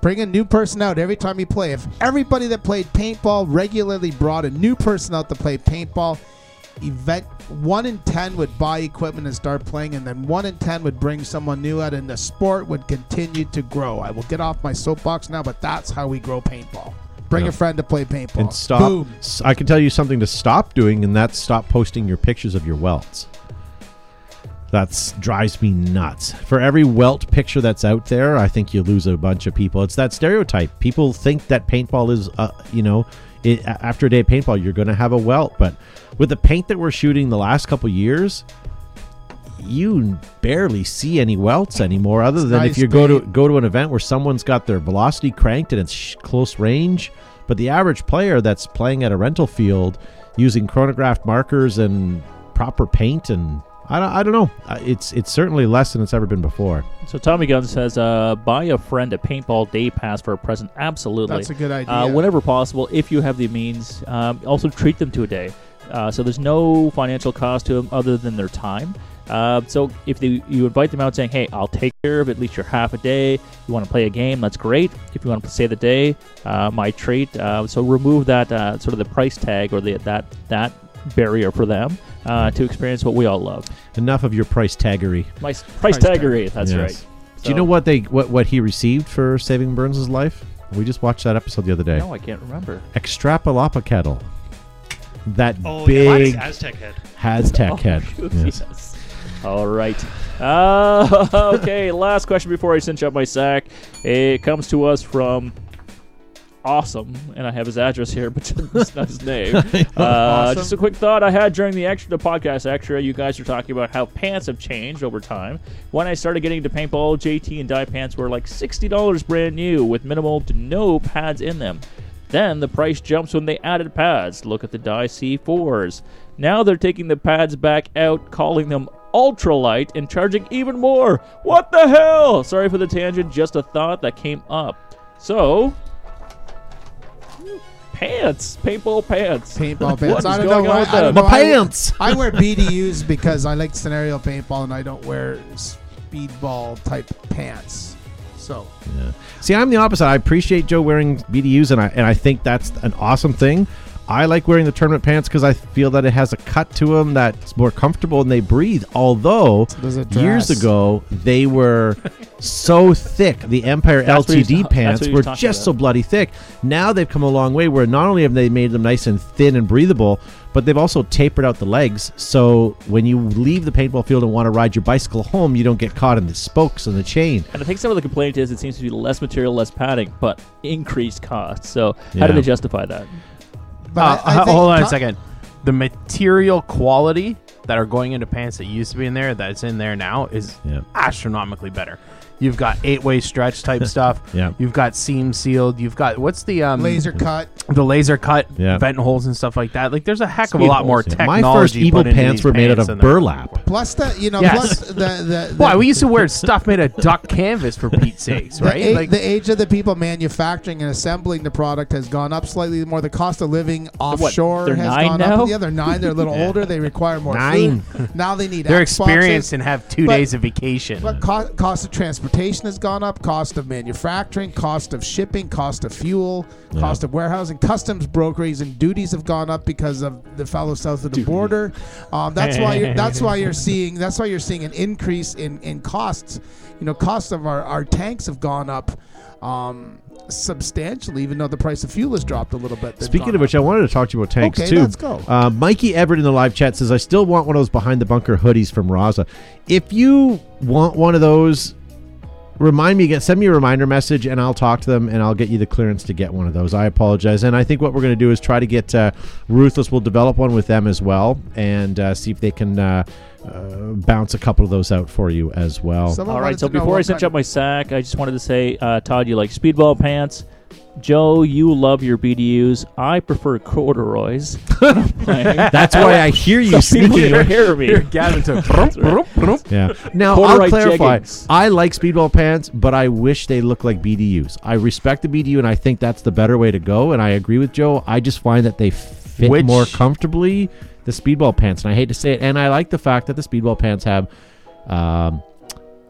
Bring a new person out every time you play. If everybody that played paintball regularly brought a new person out to play paintball, event one in ten would buy equipment and start playing, and then one in ten would bring someone new out, and the sport would continue to grow. I will get off my soapbox now, but that's how we grow paintball. Bring Yeah. a friend to play paintball. and stop. Boom. I can tell you something to stop doing, and that's stop posting your pictures of your welts. That drives me nuts. For every welt picture that's out there, I think you lose a bunch of people. It's that stereotype. People think that paintball is, uh, you know, it, after a day of paintball, you're going to have a welt. But with the paint that we're shooting the last couple years, you barely see any welts anymore. Other It's than if nice you go to go to an event where someone's got their velocity cranked and it's sh- close range. But the average player that's playing at a rental field using chronographed markers and proper paint and I don't, I don't know. Uh, It's it's certainly less than it's ever been before. So Tommy Gunn says, uh, buy a friend a paintball day pass for a present. Absolutely. That's a good idea. Uh, whenever possible, if you have the means. Um, also treat them to a day. Uh, so there's no financial cost to them other than their time. Uh, so if they, you invite them out saying, hey, I'll take care of at least your half a day. You want to play a game, that's great. If you want to stay the day, uh, my treat. Uh, so remove that uh, sort of the price tag or the that that barrier for them uh, to experience what we all love. Enough of your price taggery. My s- price, Price tag. taggery. That's Yes. right. Do you know what they what what he received for saving Burns' life? We just watched that episode the other day. No, I can't remember. Extrapolapa kettle. That Oh, yeah, big that's Aztec head. Haztec Oh, head. [laughs] Yes. yes. All right. Uh, [laughs] okay, last question before I cinch up my sack. It comes to us from Awesome, and I have his address here, [laughs] but it's [laughs] not his name. [laughs] Uh, Awesome. Just a quick thought I had during the extra the podcast extra. You guys are talking about how pants have changed over time. When I started getting into paintball, JT and Dye pants were like sixty dollars brand new with minimal to no pads in them. Then the price jumps when they added pads. Look at the Dye C4s. Now they're taking the pads back out, calling them ultralight, and charging even more. What the hell? Sorry for the tangent, just a thought that came up. So, pants, paintball pants. Paintball pants. What is I don't going know. on I, with don't know. My I- pants. [laughs] I, wear BDUs because I like scenario paintball and I don't wear speedball type pants. So Yeah. See, I'm the opposite. I appreciate Joe wearing BDUs, and I and I think that's an awesome thing. I like wearing the tournament pants because I feel that it has a cut to them that's more comfortable and they breathe. Although does years ago they were so thick, the Empire That's LTD that's pants were just about. so bloody thick. Now they've come a long way where not only have they made them nice and thin and breathable, but they've also tapered out the legs. So when you leave the paintball field and want to ride your bicycle home, you don't get caught in the spokes and the chain. And I think some of the complaint is it seems to be less material, less padding, but increased cost. So how Yeah. do they justify that? But Uh, I- I h- think hold on a second. The material quality that are going into pants that used to be in there, that's in there now, is Yeah. astronomically better. You've got eight way stretch type [laughs] stuff. Yeah. You've got seam sealed. You've got what's the um laser cut. the laser cut Yeah. vent holes and stuff like that. Like there's a heck of a Speed lot more holes, yeah. technology. My first Evil put pants were made out of than there burlap. Plus the you know Yes. plus the the, the Why we used to [laughs] wear stuff made of duck canvas for Pete's sakes, [laughs] the, right? a- like the age of the people manufacturing and assembling the product has gone up slightly more. The cost of living offshore they're has nine gone now? up. Yeah, they're nine. They're a little older. They require more Nine. food. Now they need they're Xboxes. experienced and have two But- days of vacation. But co- cost of transportation has gone up, cost of manufacturing, cost of shipping, cost of fuel, cost of warehousing, customs brokerage and duties have gone up because of the fellow south of the border. Um, that's why you're, that's why you're [laughs] seeing that's why you're seeing an increase in in costs. You know, costs of our, our tanks have gone up um, substantially, even though the price of fuel has dropped a little bit. Speaking of which, I wanted to talk to you about tanks Okay, too. let's go. Uh, Mikey Everett in the live chat says, "I still want one of those behind the bunker hoodies from Raza. If you want one of those, remind me, get send me a reminder message, and I'll talk to them, and I'll get you the clearance to get one of those. I apologize, and I think what we're going to do is try to get uh, Ruthless. We'll develop one with them as well, and uh, see if they can uh, uh, bounce a couple of those out for you as well. Someone All wanted right, so before I cinch up my sack, I just wanted to say, uh, Todd, you like speedball pants. Joe, you love your BDUs. I prefer corduroys. when I'm playing. [laughs] That's why I hear you [laughs] Some people sneaking. can hear me. Here, Gavin took. brum, brum, brum. Yeah. Now Corduroy I'll clarify. jeggings. I like speedball pants, but I wish they look like BDUs. I respect the BDU, and I think that's the better way to go. And I agree with Joe. I just find that they fit Which- more comfortably the speedball pants, and I hate to say it. And I like the fact that the speedball pants have um,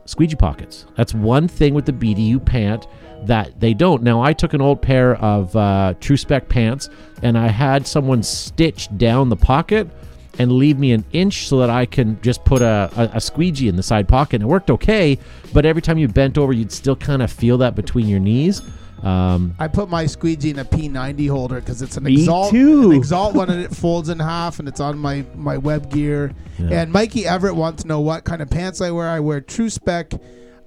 squeegee pockets. That's one thing with the BDU pant that they don't. Now, I took an old pair of uh, Tru-Spec pants and I had someone stitch down the pocket and leave me an inch so that I can just put a, a, a squeegee in the side pocket. And it worked okay, but every time you bent over, you'd still kind of feel that between your knees. Um, I put my squeegee in a P90 holder because it's an exalt, an exalt one, and it folds in half, and it's on my my web gear. And Mikey Everett wants to know what kind of pants I wear. I wear Tru-Spec,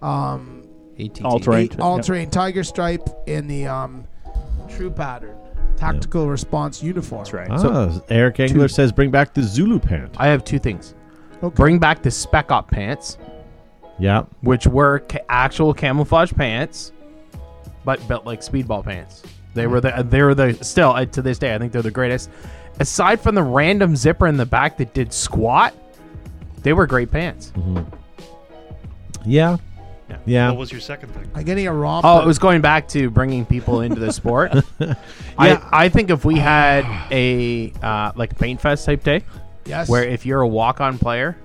um, ATT. All terrain. all terrain Tiger Stripe in the um, True Pattern Tactical Response uniform. That's right. ah, Eric Engler says, bring back the Zulu pant. I have two things. Okay. Bring back the spec op pants, Yeah. which were ca- actual camouflage pants, but built like speedball pants. They were the they were the still uh, to this day I think they're the greatest. Aside from the random zipper in the back that did squat, they were great pants. Yeah. Yeah. Yeah. What was your second thing? I'm getting a romper. Oh, it was going back to bringing people into the sport. [laughs] I I think if we had a uh, like paint fest type day, yes. where if you're a walk on player,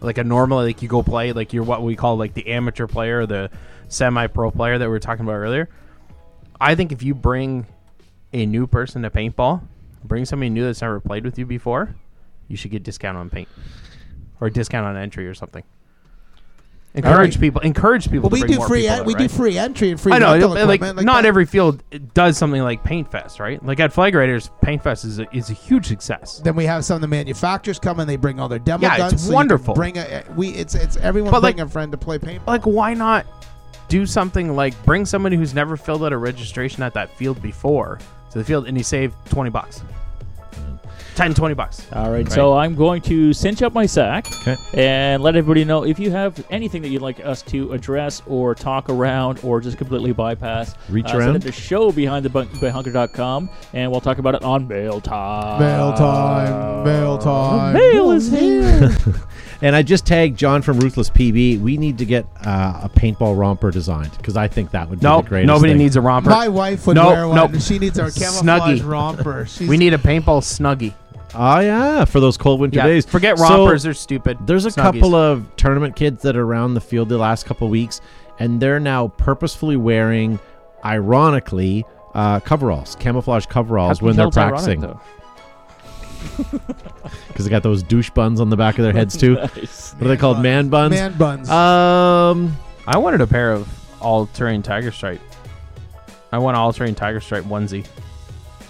like a normally like you go play like you're what we call like the amateur player or the semi pro player that we were talking about earlier. I think if you bring a new person to paintball, bring somebody new that's never played with you before, you should get discount on paint or discount on entry or something. Encourage people. Encourage people. well, to we bring do more free. people En- out, we right? do free entry and free. I know, rental like, equipment, not that. every field does something like Paint Fest, right? Like at Flag Raiders, Paint Fest is a, is a huge success. Then we have some of the manufacturers come and they bring all their demo Yeah, it's guns. so you can wonderful. bring a eh, we. It's it's everyone But, bring like- a friend to play paintball. Like, why not do something like bring somebody who's never filled out a registration at that field before to the field and you save 20 bucks? 10, 20 bucks. All right, so I'm going to cinch up my sack Okay. and let everybody know if you have anything that you'd like us to address or talk around or just completely bypass. Reach uh, Send it to show behind the bunker.com and we'll talk about it on mail time. Mail time, mail time. Mail is here. [laughs] And I just tagged John from Ruthless PB. We need to get uh, a paintball romper designed because I think that would be No, the greatest. nobody thing. needs a romper. My wife would No, wear one. nope. She needs our camouflage Snuggie. romper. [laughs] She's, we need a paintball snuggie. Oh yeah, for those cold winter Yeah, days. forget So, rompers; they're stupid. There's a Snuggies. couple of tournament kids that are around the field the last couple of weeks, and they're now purposefully wearing, ironically, uh, coveralls, camouflage coveralls How when come they're it's ironic, practicing though? [laughs] because they got those douche buns on the back of their heads too. [laughs] Nice. What are they called? Man buns. man buns. Um, I wanted a pair of all-terrain tiger stripe. I want all-terrain tiger stripe onesie.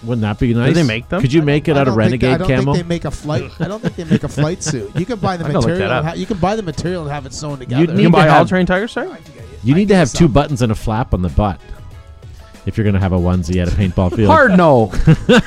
Wouldn't that be nice? they make them? Could you make it I out of don't think renegade I don't camo? think they make a flight. I don't think they make a flight [laughs] suit. You can buy the I can look material. that and up. ha- you can buy the material and have it sewn together. You'd need can to buy have- all-terrain tiger stripe. You need to have two buttons and a flap on the butt if you're going to have a onesie at a paintball field. Hard no. [laughs]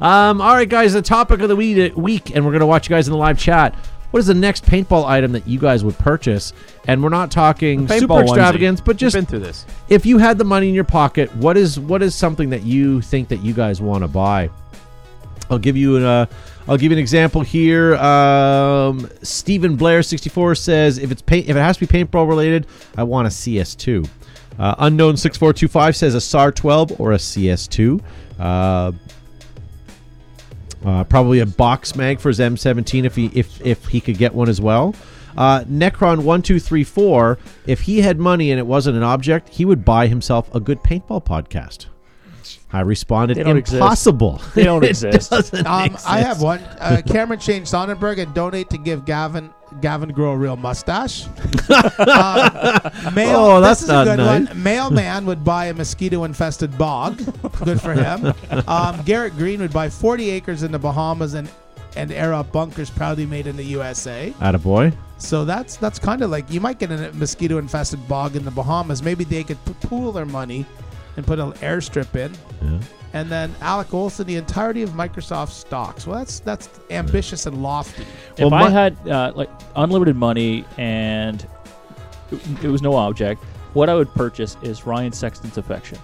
Um, all right, guys, the topic of the week, week, and we're going to watch you guys in the live chat. What is the next paintball item that you guys would purchase? And we're not talking Paintball super onesie. extravagance, but We've just been through this. if you had the money in your pocket, what is what is something that you think that you guys want to buy? I'll give you an uh, I'll give you an example here. Um, Stephen Blair sixty four says if it's paint if it has to be paintball related, I want a CS two. Uh, Unknown six four two five says a SAR twelve or a CS two. Uh, uh, probably a box mag for his M17 if he if if he could get one as well. Uh, Necron one two three four. If he had money and it wasn't an object, he would buy himself a good paintball podcast. I responded, They don't exist. impossible. They don't [laughs] It exist. doesn't Um, I exist. have one. Uh, Cameron Shane Sonnenberg and donate to give Gavin Gavin grow a real mustache. [laughs] um, mail, Oh, that's this is not a good nice. one. Mailman would buy a mosquito-infested bog. [laughs] Good for him. Um, Garrett Green would buy 40 acres in the Bahamas and and era bunkers proudly made in the USA. Attaboy. So that's that's kind of like you might get a mosquito infested bog in the Bahamas. Maybe they could p- pool their money and put an airstrip in. Yeah. And then Alec Olson, the entirety of Microsoft stocks. Well, that's that's ambitious and lofty. If Well, I had uh, like unlimited money and it- it was no object, what I would purchase is Ryan Sexton's affection.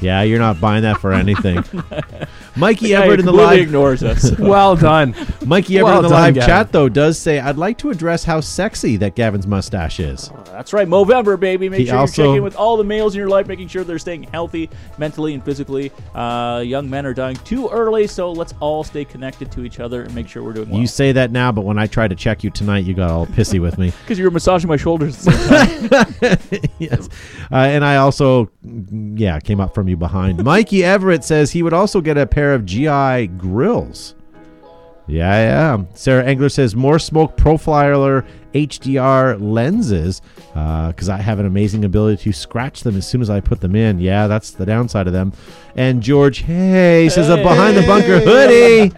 Yeah, you're not buying that for anything. [laughs] Mikey Yeah, Everett in the live ignores us. [laughs] well done. Mikey Everett Well in the done, live Gavin. chat though does say I'd like to address how sexy that Gavin's mustache is. That's right, Movember, baby. Make He sure also- you're checking with all the males in your life, making sure they're staying healthy mentally and physically. Uh, young men are dying too early, so let's all stay connected to each other and make sure we're doing well. You say that now, but when I tried to check you tonight, you got all pissy with me. [laughs] Because you were massaging my shoulders at the same time. yes. Uh, and I also, yeah, came up from you behind. Mikey Everett says he would also get a pair of GI grills. Yeah, yeah. Sarah Engler says more smoke profiler HDR lenses uh, because I have an amazing ability to scratch them as soon as I put them in. Yeah, that's the downside of them. And George Hay says a behind the bunker hoodie.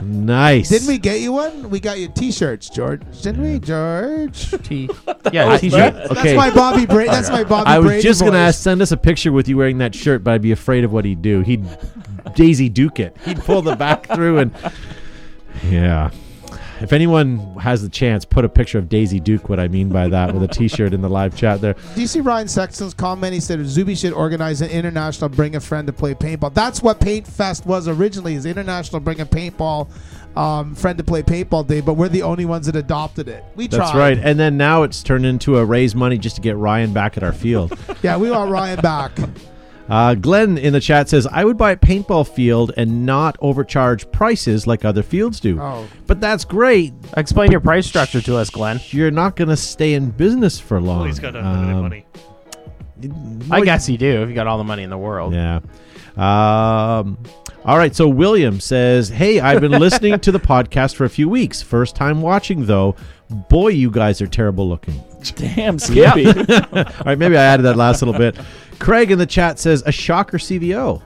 Nice. Didn't we get you one? We got you T-shirts, George. Didn't we, George? [laughs] T. Yeah, t-shirt. Okay. That's my Bobby Brady. That's my [laughs] Bobby I was Brady just gonna voice. ask, send us a picture with you wearing that shirt, but I'd be afraid of what he'd do. He'd [laughs] Daisy Duke it. He'd pull the back through and yeah. If anyone has the chance, put a picture of Daisy Duke. What I mean by that, with a T-shirt in the live chat there. Do you see Ryan Sexton's comment? He said Zuby should organize an international bring a friend to play paintball. That's what Paint Fest was originally, is international bring a paintball um, friend to play paintball day. But we're the only ones that adopted it. We tried. That's right. And then now it's turned into a raise money just to get Ryan back at our field. [laughs] Yeah, we want Ryan back. Uh, Glenn in the chat says, I would buy a paintball field and not overcharge prices like other fields do. Oh. But that's great. Explain your price structure to us, Glenn. You're not going to stay in business for long. Well, he's got unlimited Um, money. I guess you do if you got all the money in the world. Yeah. Um, all right. So William says, "Hey, I've been listening to the podcast for a few weeks. First time watching though. Boy, you guys are terrible looking. Damn, [laughs] Skippy. [laughs] All right, maybe I added that last little bit. Craig in the chat says a shocker CVO.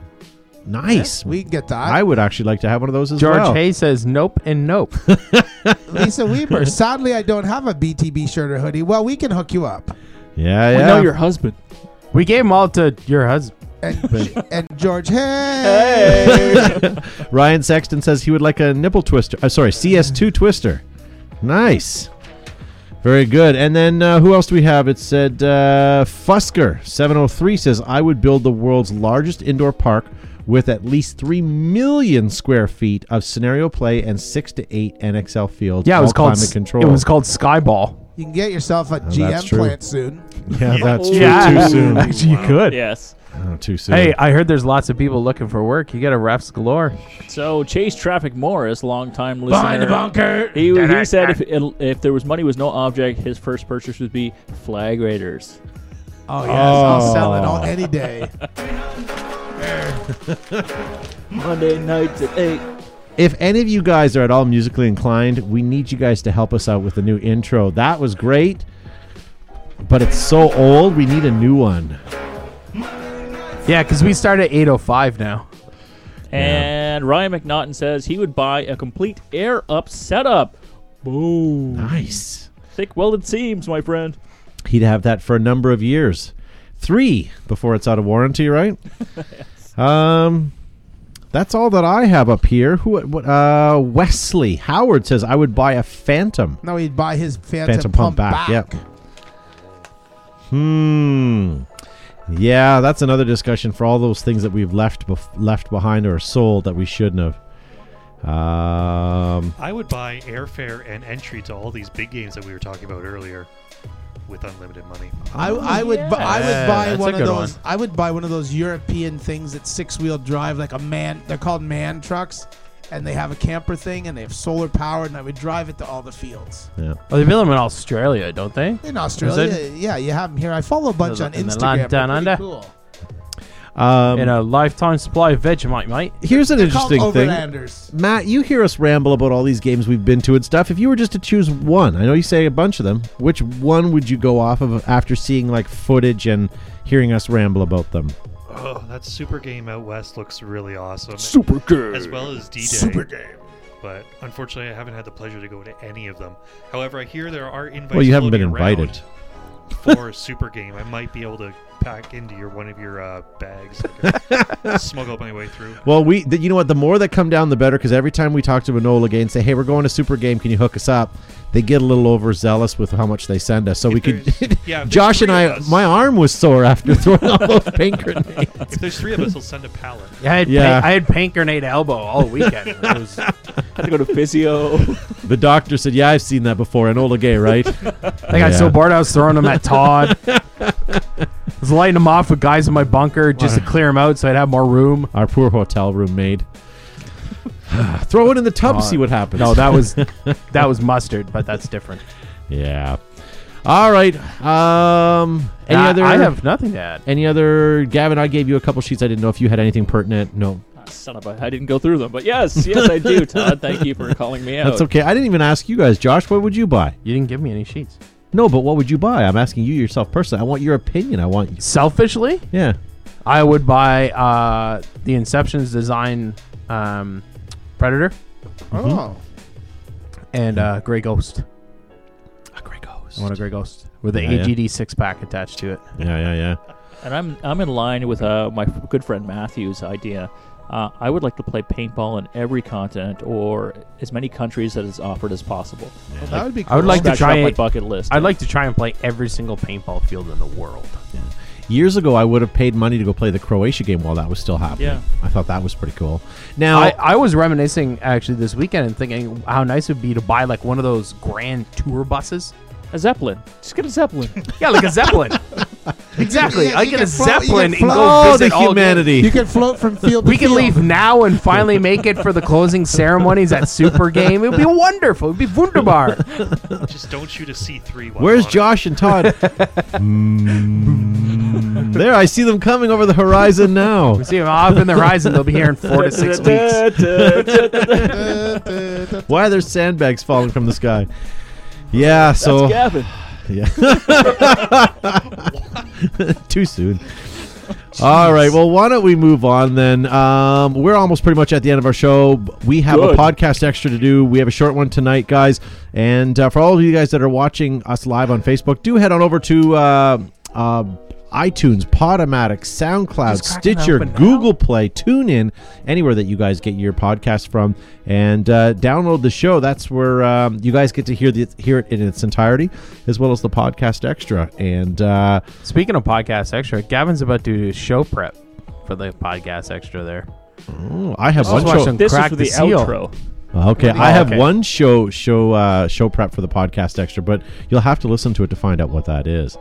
Nice. We can get that. I would actually like to have one of those as well. George Hay says nope and nope. [laughs] Lisa Weber. Sadly, I don't have a BTB shirt or hoodie. Well, we can hook you up. Yeah, We yeah. know your husband. we gave them all to your husband. And, and George, hey. Ryan Sexton says he would like a nipple twister. Uh, sorry, CS2 twister. Nice. Very good. And then uh, who else do we have? It said uh, Fusker703 says, I would build the world's largest indoor park with at least 3 million square feet of scenario play and 6 to 8 NXL fields. Yeah, it was called climate control. it was called Skyball. You can get yourself a that's GM true. plant soon. [laughs] Yeah, that's true. Yeah. Too soon. Actually, [laughs] you could. Yes. Oh, too soon. Hey, I heard there's lots of people looking for work. You got a refs galore. So Chase Traffic Morris, longtime listener, Behind the bunker. he, he said if if there was money was no object, his first purchase would be Flag Raiders. Oh yes, I'll Oh. sell it on any day. [laughs] Monday nights at eight. If any of you guys are at all musically inclined, we need you guys to help us out with the new intro. That was great, but it's so old. We need a new one. Yeah, because we start at 8:05 now. And Ryan McNaughton says he would buy a complete air up setup. Boom. Nice. Thick welded seams, my friend. He'd have that for a number of years, three before it's out of warranty, right? [laughs] Um, that's all that I have up here. Who? What? Uh, Wesley Howard says I would buy a Phantom. No, he'd buy his Phantom, Phantom pump, pump back, back. yep. Hmm. Yeah, that's another discussion for all those things that we've left bef- left behind or sold that we shouldn't have. Um, I would buy airfare and entry to all these big games that we were talking about earlier with unlimited money. I, oh, I would bu- I would Yeah, buy that's one a of good those. one. I would buy one of those European things that six wheel drive like a man. They're called man trucks, and they have a camper thing and they have solar powered. And I would drive it to all the fields yeah. Well, they build them in Australia, don't they? in Australia. Yeah, you have them here. I follow a bunch the- on in the Instagram. land They're down pretty under? Cool. Um, in a lifetime supply of Vegemite, mate. here's an They're interesting thing. overlanders. Matt, you hear us ramble about all these games we've been to and stuff. If you were just to choose one, I know you say a bunch of them. Which one would you go off of after seeing like footage and hearing us ramble about them? Oh, that super game out west looks really awesome. Super Game. As well as D-Day. Super game. but unfortunately, I haven't had the pleasure to go to any of them. However, I hear there are invites. Well, you haven't been invited. for super [laughs] game. I might be able to pack into your one of your uh, bags, and smuggle my way through. Well, we, th- you know what? The more that come down, the better. Because every time we talk to Enola Gaye and say, "Hey, we're going to Super Game. Can you hook us up?" They get a little overzealous with how much they send us. So If we could. [laughs] yeah, Josh and I, us- my arm was sore after throwing all those [laughs] paint grenades. If there's three of us, we'll send a pallet. Yeah, I had, Yeah. Paint, I had paint grenade elbow all weekend. It was, [laughs] Had to go to physio. The doctor said, "Yeah, I've seen that before." Enola Gaye, right? I got so Yeah. bored I was throwing them at Todd. I was lighting them off with guys in my bunker just to clear them out so I'd have more room. Our poor hotel room maid. [sighs] Throw it in the tub, Uh, see what happens. No, that was [laughs] that was mustard, but that's different. yeah. All right. Um. Any I, other? I have nothing to add. Any other? Gavin, I gave you a couple sheets. I didn't know if you had anything pertinent. No, Ah, Son of a, I didn't go through them, but yes, yes, I do. Todd, thank you for calling me [laughs] out. that's okay. I didn't even ask you guys. Josh, what would you buy? You didn't give me any sheets. No, but what would you buy? I'm asking you yourself personally. I want your opinion. I want you. Selfishly, Yeah. I would buy uh, the Inception Designs um, Predator Oh. and uh, Grey Ghost. A Grey Ghost. I want a Grey Ghost with the Yeah, yeah. AGD six pack attached to it. Yeah, yeah, yeah. And I'm I'm in line with uh, my f- good friend Matthew's idea. Uh, I would like to play paintball in every continent or as many countries that is offered as possible. Well, that would be cool. I would like to try my bucket list. I'd like to try and play every single paintball field in the world. Years ago, I would have paid money to go play the Croatia game while that was still happening. Yeah. I thought that was pretty cool. Now, I, I was reminiscing actually this weekend and thinking how nice it would be to buy like one of those grand tour buses. A zeppelin. Just get a zeppelin. [laughs] Yeah, like a zeppelin. exactly. Yeah, I get a float- you can zeppelin and go oh, visit the all- humanity. You can float from field to We can field. leave now and finally make it for the closing [laughs] ceremonies at Super Game. It would be wonderful. It would be wunderbar. Just don't shoot a C three. Where's Josh and Todd? [laughs] Mm, there, I see them coming over the horizon now. We see them off in the horizon. They'll be here in four to six weeks. Why are there sandbags falling from the sky? Yeah, so Gavin. yeah. [laughs] Too soon. All right. Well, why don't we move on then? Um, we're almost pretty much at the end of our show. We have a podcast extra to do. We have a short one tonight, guys. And uh, for all of you guys that are watching us live on Facebook, do head on over to uh, uh, iTunes, Podomatic, SoundCloud, Just cracking Stitcher. Google Play, TuneIn, anywhere that you guys get your podcast from, and uh, download the show. That's where um, you guys get to hear the hear it in its entirety, as well as the podcast extra. And uh, Speaking of podcast extra, Gavin's about to do show prep for the podcast extra there. oh, I have I one show. watching This is for the the, Seal. outro. Okay, I have okay. one show show uh, show prep for the podcast extra, but you'll have to listen to it to find out what that is.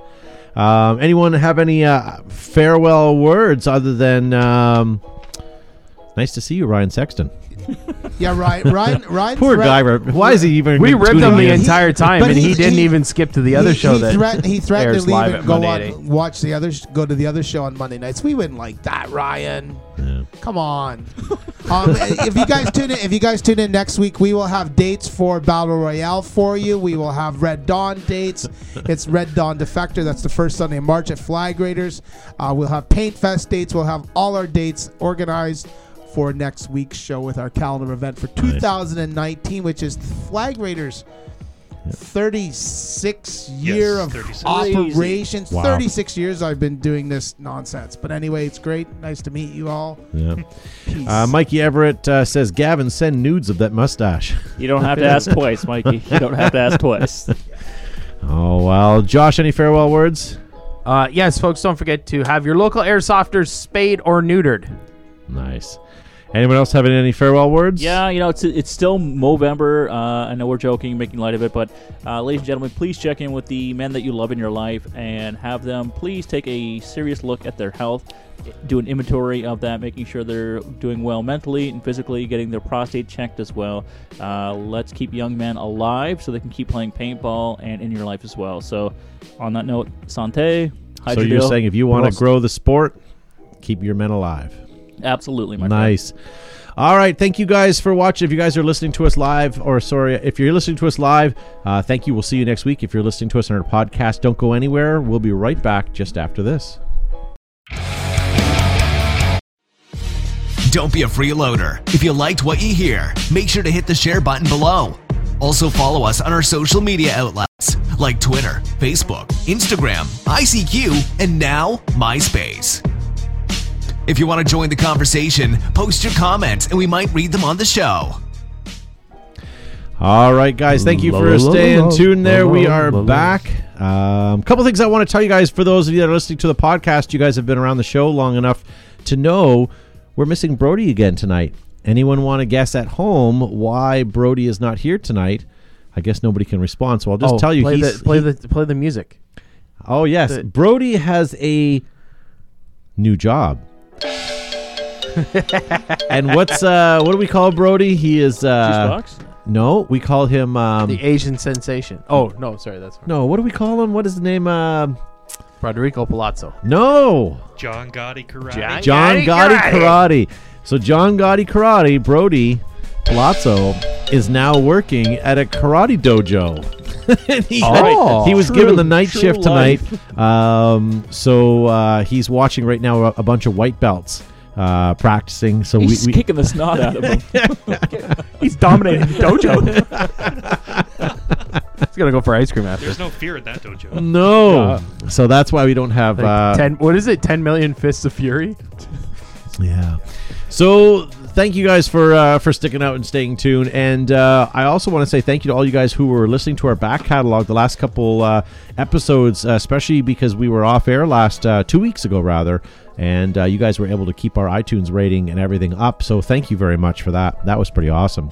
Um, anyone have any uh, farewell words other than um, nice to see you, Ryan Sexton? Yeah, right. Ryan. Ryan. [laughs] Poor threat- guy. Why is he even? We ripped tuning him the in? entire time, but and he, he- didn't he- even skip to the other he, show he that threatened, he threatened to airs leave live and at go Monday on, 8. watch the other, sh- go to the other show on Monday nights. We wouldn't like that, Ryan. Yeah. Come on. [laughs] um, if you guys tune in, if you guys tune in next week, we will have dates for Battle Royale for you. We will have Red Dawn dates. It's Red Dawn Defector. That's the first Sunday in March at Flag Raiders. Uh, we'll have Paint Fest dates. We'll have all our dates organized for next week's show with our calendar event for 2019, which is Flag Raiders. 36 year of 36. operations. Wow. 36 years I've been doing this nonsense. But anyway, it's great. Nice to meet you all. Yeah. [laughs] Peace. Uh, Mikey Everett uh, says, Gavin, send nudes of that mustache. You don't have to ask [laughs] twice, Mikey. You don't have to ask twice. [laughs] Oh, well. Josh, any farewell words? Uh, yes, folks, don't forget to have your local airsofters spayed or neutered. Nice. Anyone else having any farewell words? Yeah, you know, it's it's still Movember. Uh, I know we're joking, making light of it, but uh, ladies and gentlemen, please check in with the men that you love in your life and have them please take a serious look at their health. Do an inventory of that, making sure they're doing well mentally and physically, getting their prostate checked as well. Uh, let's keep young men alive so they can keep playing paintball and in your life as well. So, on that note, sante. So you're hydrogel, saying if you want to grow the sport, keep your men alive. Absolutely, my friend. Nice. All right. Thank you guys for watching. If you guys are listening to us live, or sorry, if you're listening to us live, uh, thank you. We'll see you next week. If you're listening to us on our podcast, don't go anywhere. We'll be right back just after this. Don't be a freeloader. If you liked what you hear, make sure to hit the share button below. Also, follow us on our social media outlets like Twitter, Facebook, Instagram, ICQ, and now MySpace. If you want to join the conversation, post your comments and we might read them on the show. All right, guys. Thank you for staying tuned there. We are back. A um, couple things I want to tell you guys. For those of you that are listening to the podcast, you guys have been around the show long enough to know we're missing Brody again tonight. Anyone want to guess at home why Brody is not here tonight? I guess nobody can respond, so I'll just Oh, tell you. Play he's, the play he- the play the music. oh yes, the- Brody has a new job. [laughs] and what's uh what do we call Brody? He is uh box? no, we call him um The Asian sensation. Oh no, sorry, that's no, what do we call him? What is the name? Um Rodrigo Palazzo. no, John Gotti Karate. John- John Gotti Gotti Karate. Karate. So John Gotti Karate, Brody Palazzo, is now working at a karate dojo. [laughs] he, Oh. he was True- given the night true shift tonight. Um, so uh, he's watching right now a, a bunch of white belts uh, practicing. So He's we, we kicking the snot out of him. [laughs] He's dominating the dojo. [laughs] He's gonna go for ice cream after. There's no fear in that dojo. no. so that's why we don't have uh, ten. What is it? Ten million fists of fury. Yeah. So thank you guys for uh, for sticking out and staying tuned. And uh, I also want to say thank you to all you guys who were listening to our back catalog the last couple uh, episodes, uh, especially because we were off air last uh, two weeks ago, rather. And uh, you guys were able to keep our iTunes rating and everything up. So thank you very much for that. That was pretty awesome.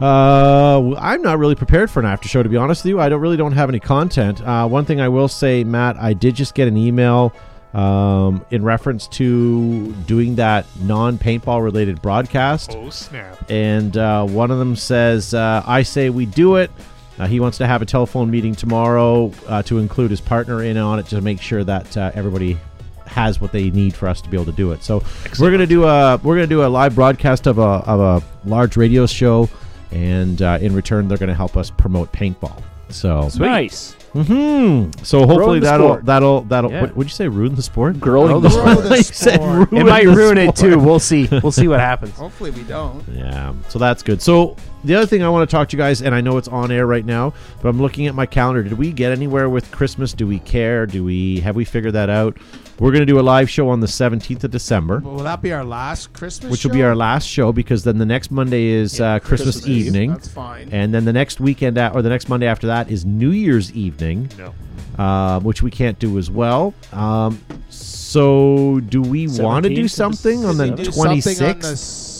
Uh, I'm not really prepared for an after show, to be honest with you. I don't really don't have any content. Uh, one thing I will say, Matt, I did just get an email um, in reference to doing that non-paintball related broadcast, Oh snap! and uh, one of them says, uh, "I say we do it." Uh, he wants to have a telephone meeting tomorrow uh, to include his partner in on it to make sure that uh, everybody has what they need for us to be able to do it. So we're gonna do a we're gonna do a live broadcast of a of a large radio show, and uh, in return they're gonna help us promote paintball. So nice. Hmm so hopefully the that'll sport. that'll that'll Yeah. what would you say ruin the sport? Growing the the Grow the [laughs] He said sport. ruin It might the ruin it sport. too. We'll see. We'll see what happens. Hopefully we don't. Yeah, so that's good. So the other thing I want to talk to you guys, and I know it's on air right now, but I'm looking at my calendar. Did we get anywhere with Christmas? Do we care? Do we have we figured that out? We're going to do a live show on the 17th of December, But will that be our last Christmas? which will be our last show because then the next Monday is uh, Christmas, Christmas Eve. evening, That's fine. and then the next weekend a- or the next Monday after that is New Year's evening, No. uh, which we can't do as well. Um, so do we want to do 17th? something on the Do something on the 26th?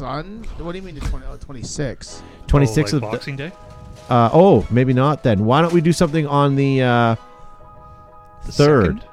Sun. What do you mean the 20, oh, 26? 26th oh, of like the- Boxing Day. Uh, oh, maybe not then. Why don't we do something on the uh, The third. second?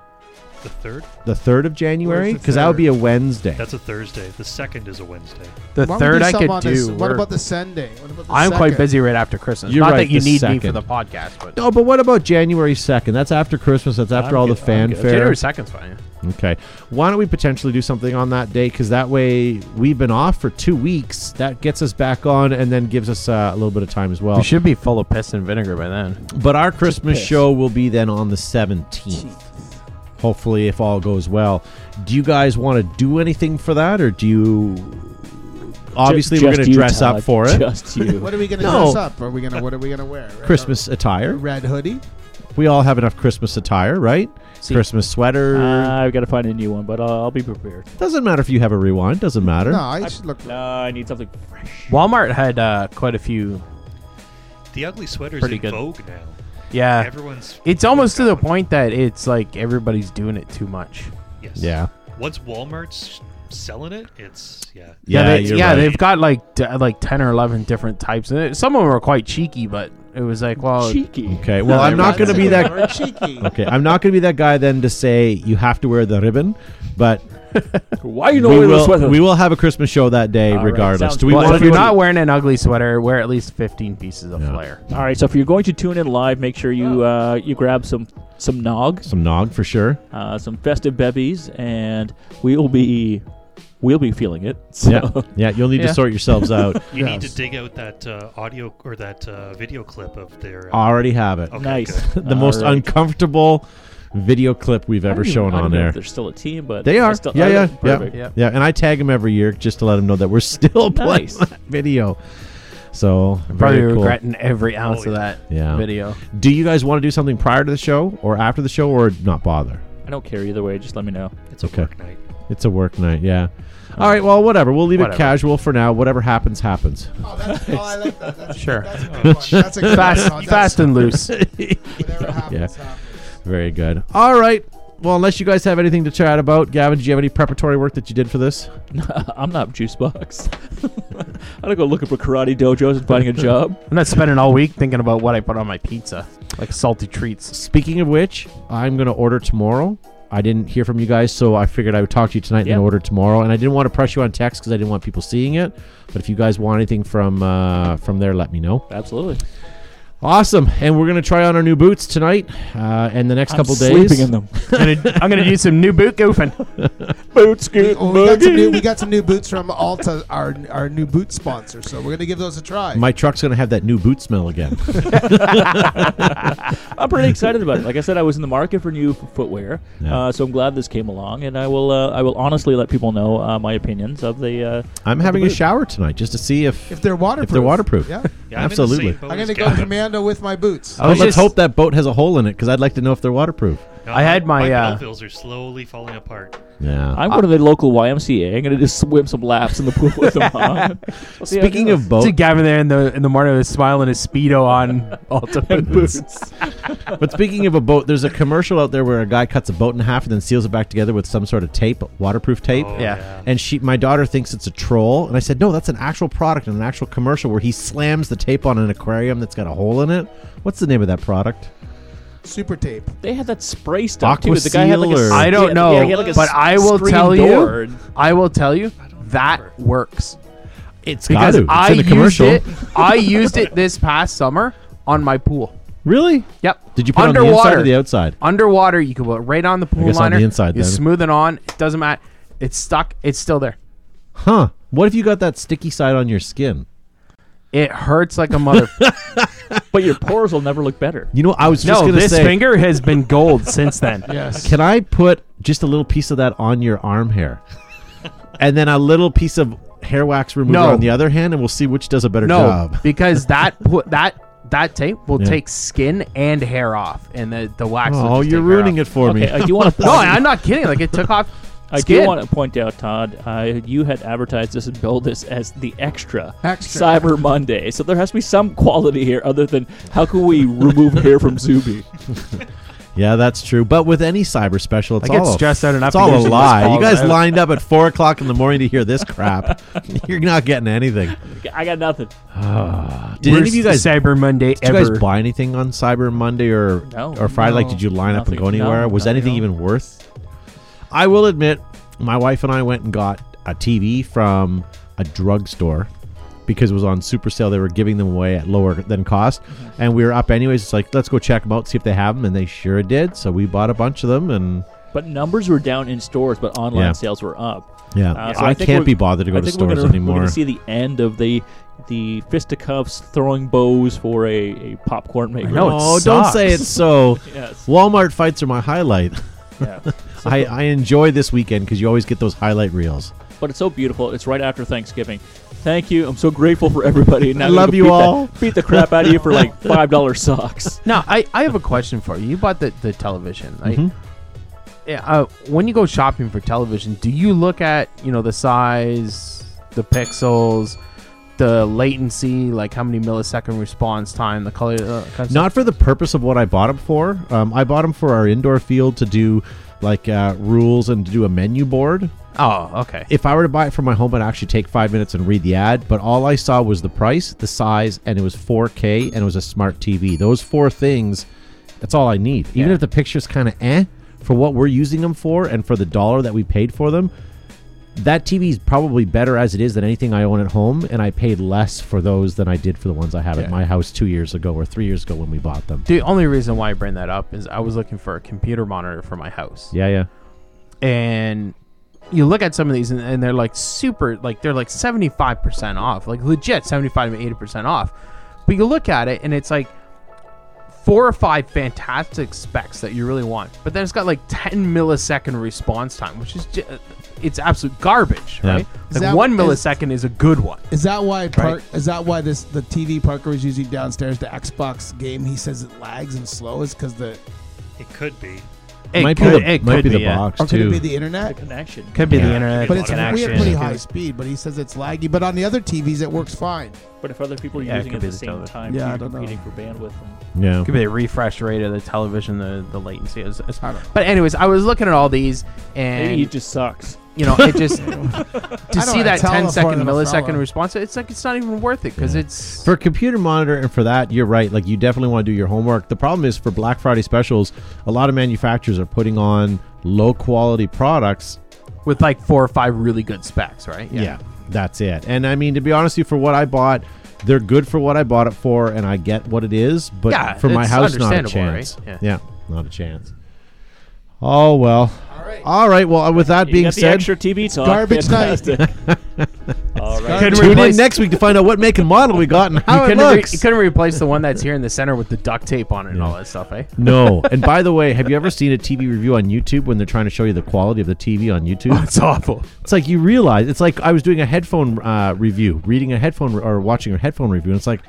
The third? the third of January? Where's the Because that would be a Wednesday. That's a Thursday. The second is a Wednesday. The Why don't third do I something could on the do. s- What We're- about the Sunday? What about the I'm quite second? busy right after Christmas. You're Not right, that you the need me for second. the podcast, but no, but what about January second? That's after Christmas. That's after I'm all the good- I'm good. fanfare. January second's fine. Okay. Why don't we potentially do something on that day? Because that way we've been off for two weeks. That gets us back on and then gives us uh, a little bit of time as well. We should be full of piss and vinegar by then. But our Christmas piss. show will be then on the 17th. Hopefully, if all goes well. Do you guys want to do anything for that, or do you? Obviously, Ju- we're just going to you, dress up for it. Just [laughs] you. What are we gonna No. dress up? Are we gonna? What are we gonna wear? Red- Christmas a attire. red hoodie. We all have enough Christmas attire, right? See- Christmas sweater. Uh, I've got to find a new one, but uh, I'll be prepared. doesn't matter if you have a rewind. Doesn't matter. No, I should look. No, I need something fresh. Walmart had uh, quite a few. The ugly sweater's Pretty in good. vogue now. Yeah, Everyone's. it's almost to the got point that it's like everybody's doing it too much. Yes. Yeah. Once Walmart's selling it, it's yeah. Yeah, they, yeah right. they've got like d- like ten or eleven different types, and it, some of them are quite cheeky. But it was like, well, Cheeky. Okay. Well, No, I'm not not going to be that. Cheeky. [laughs] Okay, I'm not going to be that guy then to say you have to wear the ribbon, but [laughs] Why you know we wear the will, sweater? we will have a Christmas show that day All right, regardless. sounds Do we well, want if to you're do not any- wearing an ugly sweater, wear at least fifteen pieces of Yeah. flair. All right, so if you're going to tune in live, make sure you uh, you grab some some nog, some nog for sure? uh, some festive bevies, and we'll be we'll be feeling it. [laughs] So. Yeah, yeah. You'll need to sort yourselves out. [laughs] You need to dig out that uh, audio or that uh, video clip of their. Uh, Already have it. okay, Nice. good. the most All right. uncomfortable video clip we've ever even- shown on there. if They're still a team, but They are. Still, yeah, I- yeah, perfect. yeah, yeah. And I tag them every year just to let them know that we're [laughs] still playing Nice. [laughs] that video. So Probably very cool. regretting every ounce Oh, of that Yeah. video. Do you guys want to do something prior to the show or after the show or not bother? I don't care either way. Just let me know. It's a Okay. work night. It's a work night, yeah. Um, All right, well, whatever. We'll leave it casual for now. Whatever happens, happens. Oh, that's, oh, I like that. That's, Sure. That's a good. That's a good Fast, fast and loose. Whatever happens, Yeah. happens. Very good. All right. Well, unless you guys have anything to chat about, Gavin, do you have any preparatory work that you did for this? [laughs] I'm not juice box. [laughs] I don't go looking for karate dojos and finding a job. I'm not spending all week thinking about what I put on my pizza, like salty treats. Speaking of which, I'm going to order tomorrow. I didn't hear from you guys, so I figured I would talk to you tonight and Yeah. then order tomorrow. And I didn't want to press you on text because I didn't want people seeing it. But if you guys want anything from uh, from there, let me know. Absolutely. Awesome. And we're going to try on our new boots tonight uh, and the next I'm couple sleeping days. in them. [laughs] I'm gonna, I'm gonna do some new boot goofing. [laughs] Boots get Well, we got some new we got some new boots from Alta, our our new boot sponsor. So we're gonna give those a try. My truck's going to have that new boot smell again. [laughs] I'm pretty excited about it. Like I said, I was in the market for new f- footwear, Yeah. uh, so I'm glad this came along, and I will uh, I will honestly let people know uh, my opinions of the. Uh, I'm of having the a shower tonight just to see if. if they're waterproof, If they're waterproof. yeah. Yeah, I'm Absolutely. I'm gonna go Gavin. Commando with my boots. I But was let's just- hope that boat has a hole in it because I'd like to know if they're waterproof. No, I had my, my uh, Bellevilles are slowly falling apart. Yeah. I'm going to the local YMCA. I'm going to just swim some laps in the pool with them on. [laughs] We'll see how it Speaking of boat, See Gavin there in the in the morning with smiling his speedo on [laughs] Alta boots. [laughs] but speaking of a boat, there's a commercial out there where a guy cuts a boat in half and then seals it back together with some sort of tape, waterproof tape. Oh, Yeah. And she, my daughter, thinks it's a troll, and I said, "No, that's an actual product and an actual commercial where he slams the tape on an aquarium that's got a hole in it. What's the name of that product? Super tape. They had that spray stuff too. The guy had like a. or- I don't know, yeah, had like but I will tell door. you, I will tell you that works It's got because to. It's I in the used commercial. it. I used it this past summer on my pool. Really? Yep. Did you put it on the underwater? inside or the outside? Underwater, you can put it right on the pool guess on liner. the inside You then. smooth it on. It doesn't matter. It's stuck. It's still there. Huh? What if you got that sticky side on your skin? It hurts like a mother. [laughs] But your pores will never look better. You know, I was just no, gonna this say, finger has been gold since then. [laughs] Yes. can I put just a little piece of that on your arm hair, and then a little piece of hair wax remover No. on the other hand, and we'll see which does a better No, job. [laughs] because that put that that tape will Yeah. take skin and hair off, and the the wax. will Oh, just you're take hair ruining off. it for Okay, me. I do want to. No, I'm not kidding. Like it took off. I skin. do want to point out, Todd, uh, you had advertised this and billed this as the extra, Extra. Cyber Monday. So there has to be some quality here other than how can we remove [laughs] hair from Zuby? [laughs] Yeah, that's true. But with any cyber special, it's I get all stressed out enough It's all a lie. You guys lined up at [laughs] four o'clock in the morning to hear this crap. You're not getting anything. I got nothing. [sighs] Did any of you guys? Cyber Monday Did you ever? guys buy anything on Cyber Monday or No. or Friday? Like, did you line up and go anywhere? No, Was anything even worth? I will admit, my wife and I went and got a TV from a drugstore because it was on super sale. They were giving them away at lower than cost, Mm-hmm. and we were up anyways. It's like let's go check them out, see if they have them, and they sure did. So we bought a bunch of them, and But numbers were down in stores, but online Yeah. sales were up. yeah, Uh, so I, think can't we're- be bothered to go I to think we're stores gonna, We're anymore. going to see the end of the the fisticuffs throwing bows for a, a popcorn maker. no, it oh, don't sucks. say it's so. [laughs] Yes. Walmart fights are my highlight. Yeah. [laughs] I, I enjoy this weekend because you always get those highlight reels. but it's so beautiful. It's right after Thanksgiving. Thank you. I'm so grateful for everybody. Now [laughs] I love you beat all. The, beat the crap out of you for like [laughs] five dollar socks. Now, I, I have a question for you. You bought the, the television, right? Mhm. Yeah. Uh, when you go shopping for television, do you look at you know the size, the pixels, the latency, like how many millisecond response time, the color? Uh, kind of? Not for the purpose of what I bought them for. Um, I bought them for our indoor field to do like uh, rules and to do a menu board. Oh, okay. If I were to buy it for my home, I'd actually take five minutes and read the ad. But all I saw was the price, the size, and it was 4K and it was a smart TV. Those four things, that's all I need. Even Yeah. if the picture's kind of eh for what we're using them for and for the dollar that we paid for them, that TV is probably better as it is than anything I own at home. And I paid less for those than I did for the ones I have Yeah. at my house two years ago or three years ago when we bought them. The only reason why I bring that up is I was looking for a computer monitor for my house. Yeah, yeah. and you look at some of these and, and they're like super like they're like 75% off like legit 75 to 80% off but you look at it and it's like four or five fantastic specs that you really want, but then it's got like 10 millisecond response time, which is just, it's absolute garbage, Yeah. right? Is Like that- one is- millisecond is a good one. Is that why Park, is that why this the TV Parker was using downstairs the Xbox game? He says it lags and slow is because the It could be. It might could, be the, it might could be the yeah. box or could too. it be the The internet? connection. Could be Yeah. the internet But it's we connection. have pretty high speed. But he says it's laggy. But on the other TVs, it works fine. But if other people are Yeah, it using could it be at the the same television. time, Yeah, I you're don't know. competing for bandwidth. And yeah. Could be the refresh rate of the television, the the latency. Is, is- I don't know. But anyways, I was looking at all these, and maybe he just sucks. You know, it just [laughs] to see that tell 10 the second foreign millisecond response, it's like it's not even worth it because it's For computer monitor and for that, you're right. Like you definitely want to do your homework. The problem is for Black Friday specials, a lot of manufacturers are putting on low quality products. with like four or five really good specs, right? Yeah. that's it. And I mean, to be honest with you, for what I bought, they're good for what I bought it for, and I get what it is. But Yeah, for my house, not a understandable, right? chance. Yeah. yeah, not a chance. Oh well. All right. All right. Well, with that You being got the said, extra TV talk. Garbage night. [laughs] All right. Couldn't tune replace- in next week to find out what make and model we got and how You it couldn't, re- looks. you couldn't replace the one that's here in the center with the duct tape on it and all that stuff, eh? [laughs] no. And by the way, have you ever seen a TV review on YouTube when they're trying to show you the quality of the TV on YouTube? It's awful. It's like you realize it's like I was doing a headphone uh, review, reading a headphone re- or watching a headphone review, and it's like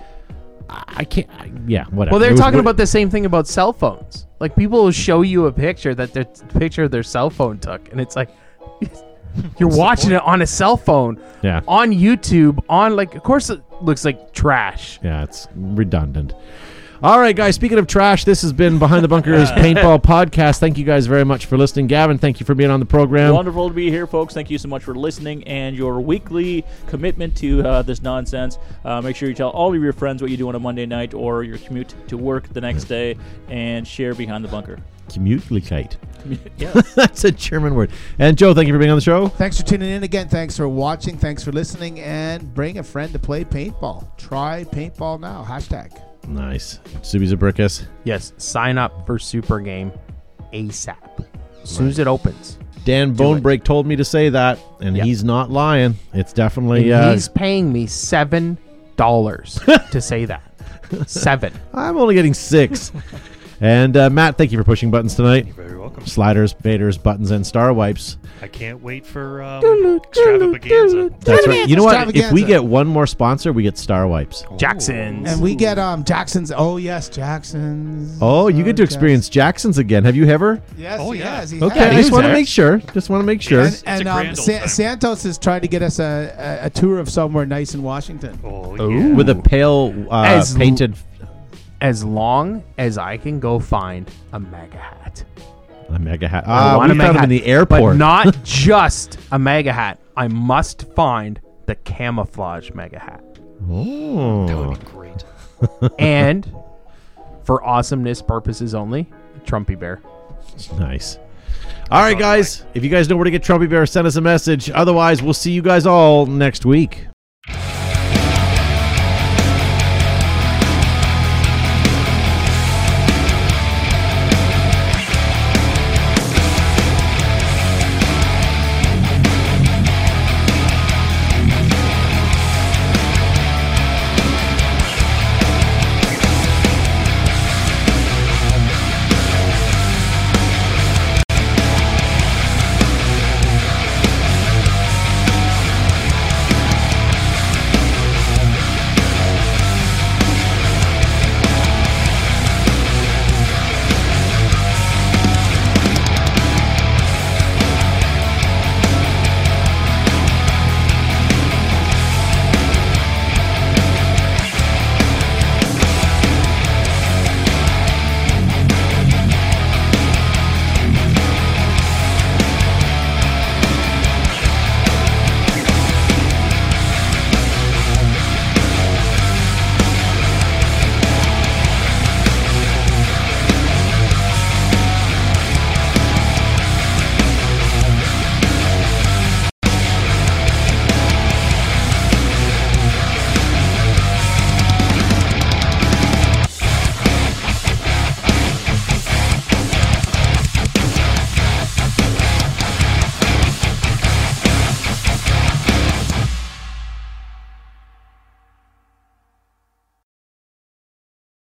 I, can't. I, yeah, whatever. Well, they're was talking what- about the same thing about cell phones. Like people will show you a picture that their picture of their cell phone took, and it's like [laughs] you're watching it on a cell phone Yeah, on YouTube. On like, of course, it looks like trash. yeah, it's redundant. All right, guys. Speaking of trash, this has been Behind the Bunkers [laughs] Paintball Podcast. Thank you guys very much for listening. Gavin, thank you for being on the program. Wonderful to be here, folks. Thank you so much for listening and your weekly commitment to uh, this nonsense. Uh, make sure you tell all of your friends what you do on a Monday night or your commute to work the next day and share Behind the Bunker. Communicate. [laughs] yes. That's a German word. And Joe, thank you for being on the show. Thanks for tuning in again. Thanks for watching. Thanks for listening. And bring a friend to play paintball. Try paintball now. Hashtag. Nice. Subies Abricus. Yes, sign up for Super Game ASAP as soon as it opens. Dan Do it. Bonebreak told me to say that, and Yep. he's not lying. It's definitely. And Uh, he's paying me seven dollars [laughs] to say that. Seven. I'm only getting six. [laughs] and uh, Matt, thank you for pushing buttons tonight. You're very welcome. Sliders, faders, buttons, and star wipes. I can't wait for um, extravaganza. That's right. You know what? If we get one more sponsor, we get star wipes. Jackson's. And we get um Jackson's. Oh yes, Jackson's. Oh, you get to experience Jackson's again. Have you ever? Yes, Oh, he yeah. has. He Okay, has. I just want to make sure. Just want to make sure. And, a and um, Sa- Santos is trying to get us a, a, a tour of somewhere nice in Washington. Oh, Ooh. yeah. With a pale uh, As l- painted. As long as I can go find a MAGA hat. A MAGA hat. I Ah, want we a found MAGA him in the airport. But not [laughs] just a MAGA hat. I must find the camouflage MAGA hat. Oh. That would be great. [laughs] and for awesomeness purposes only, Trumpy Bear. Nice. All right, guys. If you guys know where to get Trumpy Bear, send us a message. Otherwise, we'll see you guys all next week.